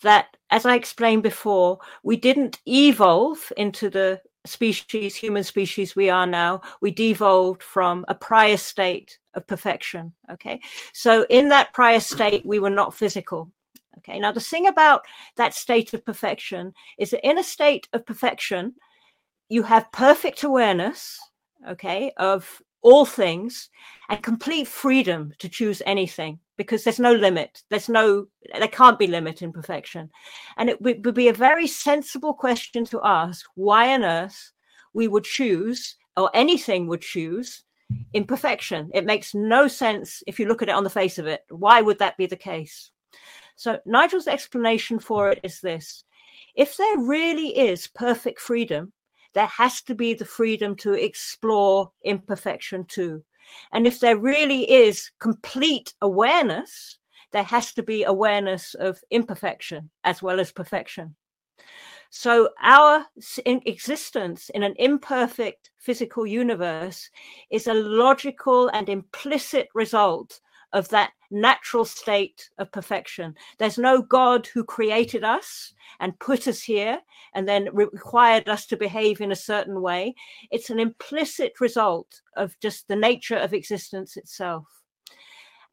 that, as I explained before, we didn't evolve into the species, human species we are now. We devolved from a prior state of perfection. Okay. So, in that prior state, we were not physical. Okay. Now, the thing about that state of perfection is that in a state of perfection, you have perfect awareness, okay, of all things and complete freedom to choose anything because there's no limit. There's no, there can't be limit in perfection. And it would be a very sensible question to ask why on earth we would choose or anything would choose imperfection. It makes no sense if you look at it on the face of it. Why would that be the case? So Nigel's explanation for it is this. If there really is perfect freedom, there has to be the freedom to explore imperfection too. And if there really is complete awareness, there has to be awareness of imperfection as well as perfection. So, our existence in an imperfect physical universe is a logical and implicit result of that natural state of perfection. There's no God who created us and put us here and then required us to behave in a certain way. It's an implicit result of just the nature of existence itself.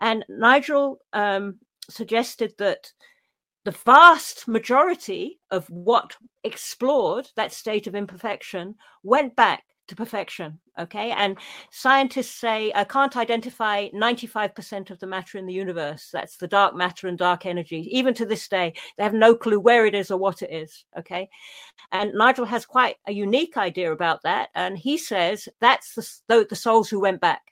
And Nigel um, suggested that the vast majority of what explored that state of imperfection went back to perfection. Okay. And scientists say I can't identify 95% of the matter in the universe. That's the dark matter and dark energy. Even to this day, they have no clue where it is or what it is. Okay. And Nigel has quite a unique idea about that. And he says that's the, the, the souls who went back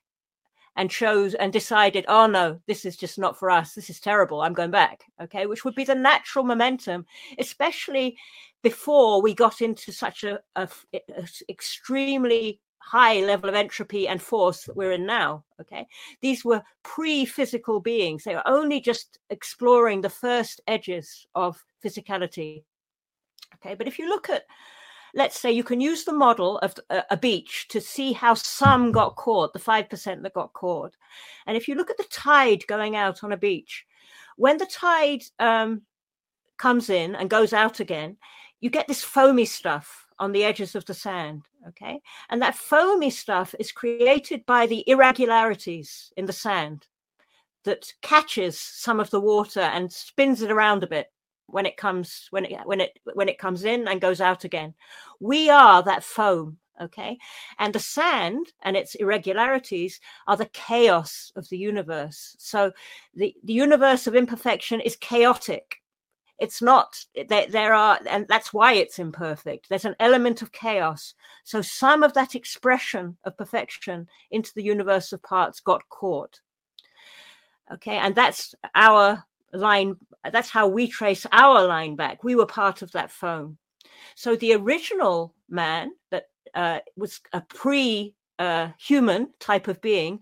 and chose and decided, oh no, this is just not for us. This is terrible. I'm going back. Okay. Which would be the natural momentum, especially before we got into such a, a, a extremely high level of entropy and force that we're in now. Okay. These were pre physical beings. They were only just exploring the first edges of physicality. Okay. But if you look at, let's say you can use the model of a, a beach to see how some got caught, the 5% that got caught. And if you look at the tide going out on a beach, when the tide um, comes in and goes out again, you get this foamy stuff on the edges of the sand. Okay. And that foamy stuff is created by the irregularities in the sand that catches some of the water and spins it around a bit when it comes when it when it when it comes in and goes out again. We are that foam okay? And the sand and its irregularities are the chaos of the universe. So the the universe of imperfection is chaotic. It's not there, there are and that's why it's imperfect. There's an element of chaos. So some of that expression of perfection into the universe of parts got caught okay? And that's our line that's how we trace our line back. We were part of that foam so the original man that uh, was a pre uh, human type of being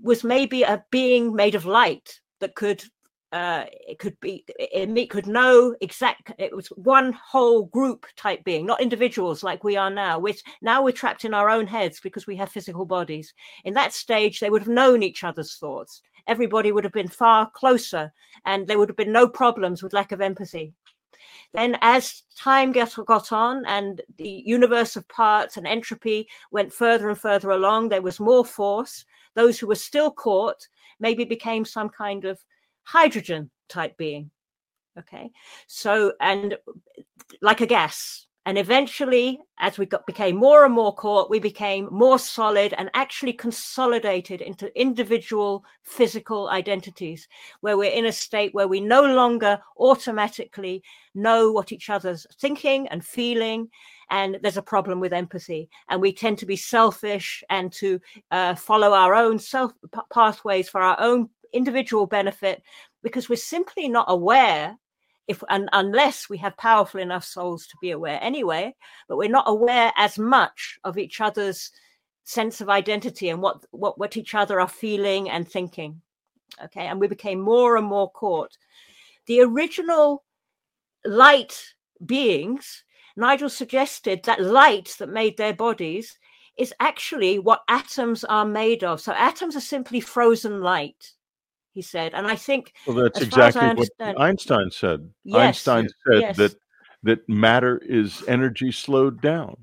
was maybe a being made of light that could uh, it could be it, could know exact it was one whole group type being not individuals like we are now. Which now we're trapped in our own heads because we have physical bodies. In that stage they would have known each other's thoughts. Everybody would have been far closer and there would have been no problems with lack of empathy. Then as time got, got on and the universe of parts and entropy went further and further along there was more force. Those who were still caught maybe became some kind of hydrogen type being. Okay. So, and like a gas. And eventually, as we got became more and more caught, we became more solid and actually consolidated into individual physical identities, where we're in a state where we no longer automatically know what each other's thinking and feeling, and there's a problem with empathy and we tend to be selfish and to uh, follow our own self pathways for our own individual benefit because we're simply not aware if and unless we have powerful enough souls to be aware anyway but we're not aware as much of each other's sense of identity and what what what each other are feeling and thinking okay? And we became more and more caught. The original light beings nigel suggested that light that made their bodies is actually what atoms are made of. So atoms are simply frozen light he said. And I think well, that's exactly what Einstein said. Yes, Einstein said yes. that that matter is energy slowed down.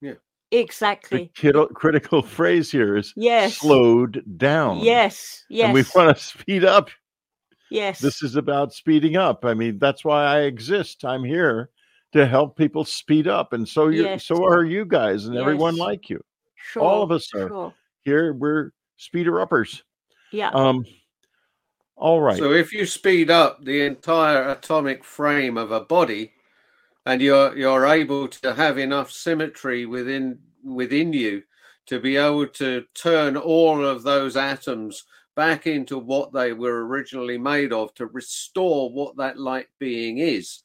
Yeah, exactly. The critical (laughs) phrase here is yes. slowed down. Yes, yes. And we want to speed up. Yes. This is about speeding up. I mean, that's why I exist. I'm here to help people speed up, and so you, yes. so are you guys, and yes. everyone like you. Sure, All of us are sure. here. We're speeder uppers. Yeah. Um, all right. So if you speed up the entire atomic frame of a body, and you're you're able to have enough symmetry within within you to be able to turn all of those atoms back into what they were originally made of to restore what that light being is,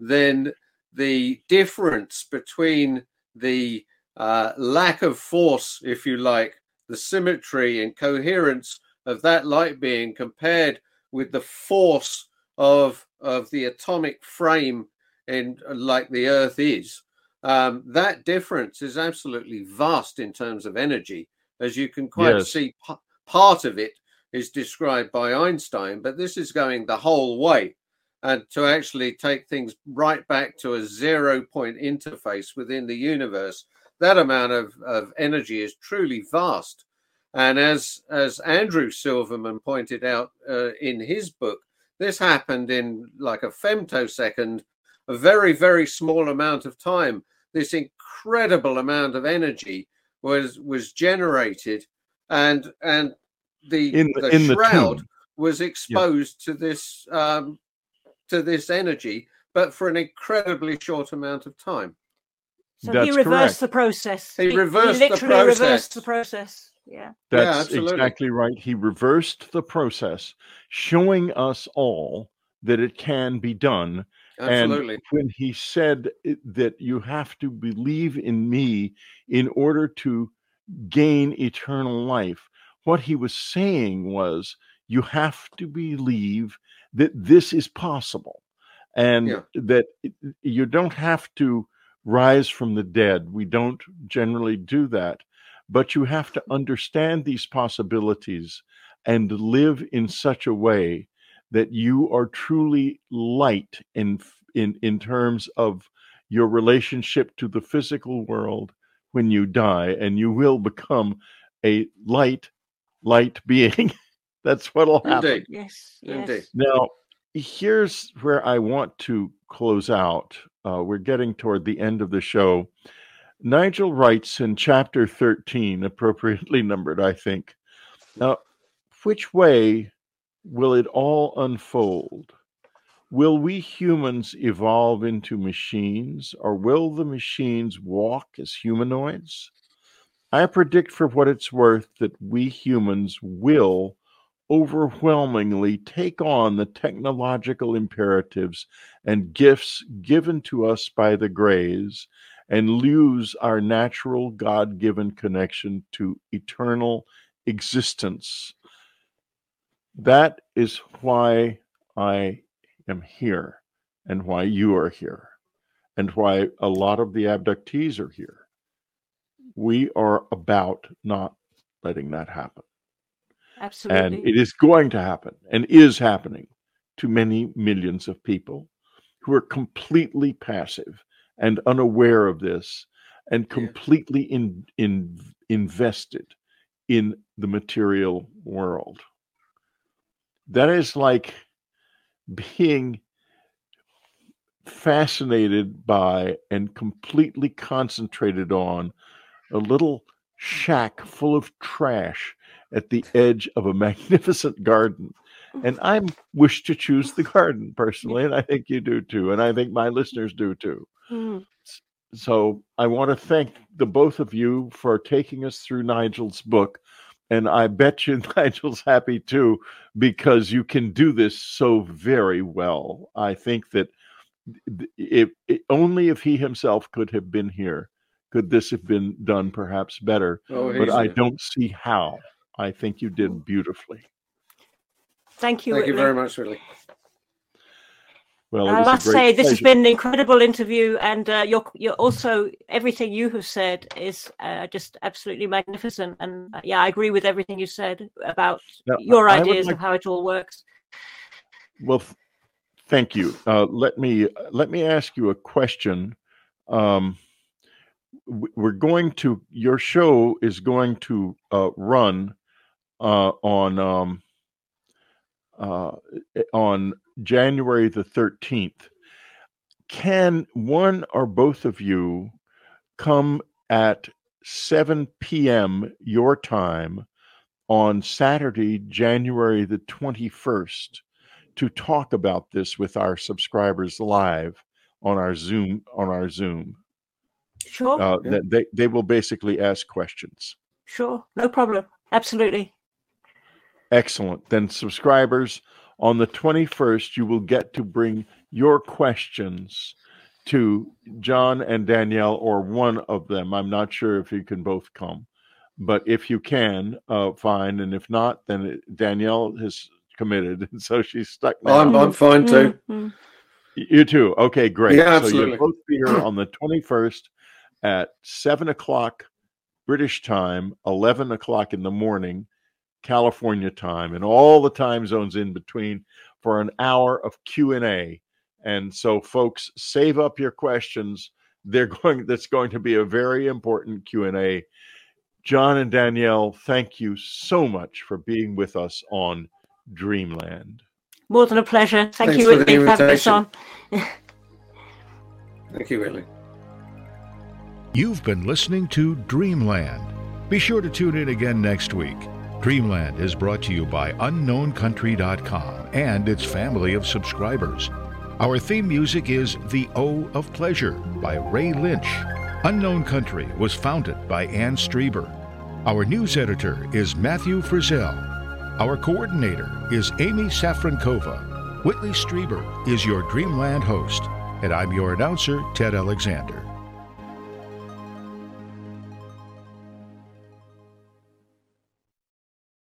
then the difference between the uh, lack of force, if you like, the symmetry and coherence of that light being compared with the force of of the atomic frame in like the earth is um, that difference is absolutely vast in terms of energy. As you can quite yes. see p- part of it is described by einstein but this is going the whole way. And to actually take things right back to a zero point interface within the universe that amount of, of energy is truly vast and as as Andrew Silverman pointed out uh, in his book, this happened in like a femtosecond, a very very small amount of time. This incredible amount of energy was was generated, and and the in, the in shroud the was exposed yeah. to this um, to this energy, but for an incredibly short amount of time. So That's he reversed correct. the process. He, he reversed he literally the process. reversed the process. Yeah. That's yeah, exactly right. He reversed the process, showing us all that it can be done. Absolutely. And when he said eh, that you have to believe in me in order to gain eternal life, what he was saying was you have to believe that this is possible and yeah. that you don't have to rise from the dead. We don't generally do that but you have to understand these possibilities and live in such a way that you are truly light in in in terms of your relationship to the physical world when you die and you will become a light light (laughs) being that's what'll happen Indeed. Yes. Indeed. now here's where i want to close out uh, we're getting toward the end of the show Nigel writes in chapter 13, appropriately numbered, I think. Now, which way will it all unfold? Will we humans evolve into machines, or will the machines walk as humanoids? I predict, for what it's worth, that we humans will overwhelmingly take on the technological imperatives and gifts given to us by the Greys and lose our natural God given connection to eternal existence. That is why I am here and why you are here and why a lot of the abductees are here. We are about not letting that happen. Absolutely. And it is going to happen and is happening to many millions of people who are completely passive and unaware of this and completely in, in, invested in the material world. That is like being fascinated by and completely concentrated on a little shack full of trash at the edge of a magnificent garden. And I wish to choose the garden personally, and I think you do too, and I think my listeners do too. Mm. So I want to thank the both of you for taking us through Nigel's book. And I bet you (laughs) Nigel's happy too, because you can do this so very well. I think that th- if, i only if he himself could have been here, could this have been done perhaps better. Oh, But I don't see how. I think you did beautifully. Thank you. Thank you very much, Willie. Well, I was a must great say this has been an incredible interview, and uh, you're you're also everything you have said is uh, just absolutely magnificent. And uh, yeah, I agree with everything you said about Now, your ideas like- of how it all works. Well, th- thank you. Uh, let me let me ask you a question. Um, we're going to your show is going to uh, run uh, on um, uh, on January the thirteenth. Can one or both of you come at seven p.m. your time on Saturday, January the twenty first? to talk about this with our subscribers live on our Zoom on our Zoom. Sure, Uh, they they will basically ask questions. sure, no problem. Absolutely. Excellent. Then subscribers on the 21st you will get to bring your questions to John and Danielle or one of them. I'm not sure if you can both come. But if you can, uh, fine. And if not, then it- Danielle has committed, and (laughs) so she's stuck now. I'm, I'm fine too. Mm, mm. You too. Okay, great. Yeah, So absolutely. you'll both be here on the 21st at 7 o'clock British time, 11 o'clock in the morning, California time, and all the time zones in between for an hour of Q&A. And so folks, save up your questions. They're (laughs) going that's going to be a very important Q&A. John and Danielle, thank you so much for being with us on Dreamland. More than a pleasure. Thank Thanks you, for the for having us invitation. on. (laughs) Thank you, Willie. You've been listening to Dreamland. Be sure to tune in again next week. Dreamland is brought to you by UnknownCountry.com and its family of subscribers. Our theme music is The O of Pleasure by Ray Lynch. Unknown Country was founded by Ann Strieber. Our news editor is Matthew Frizzell. Our coordinator is Amy Safrankova. Whitley Strieber is your Dreamland host, and I'm your announcer, Ted Alexander.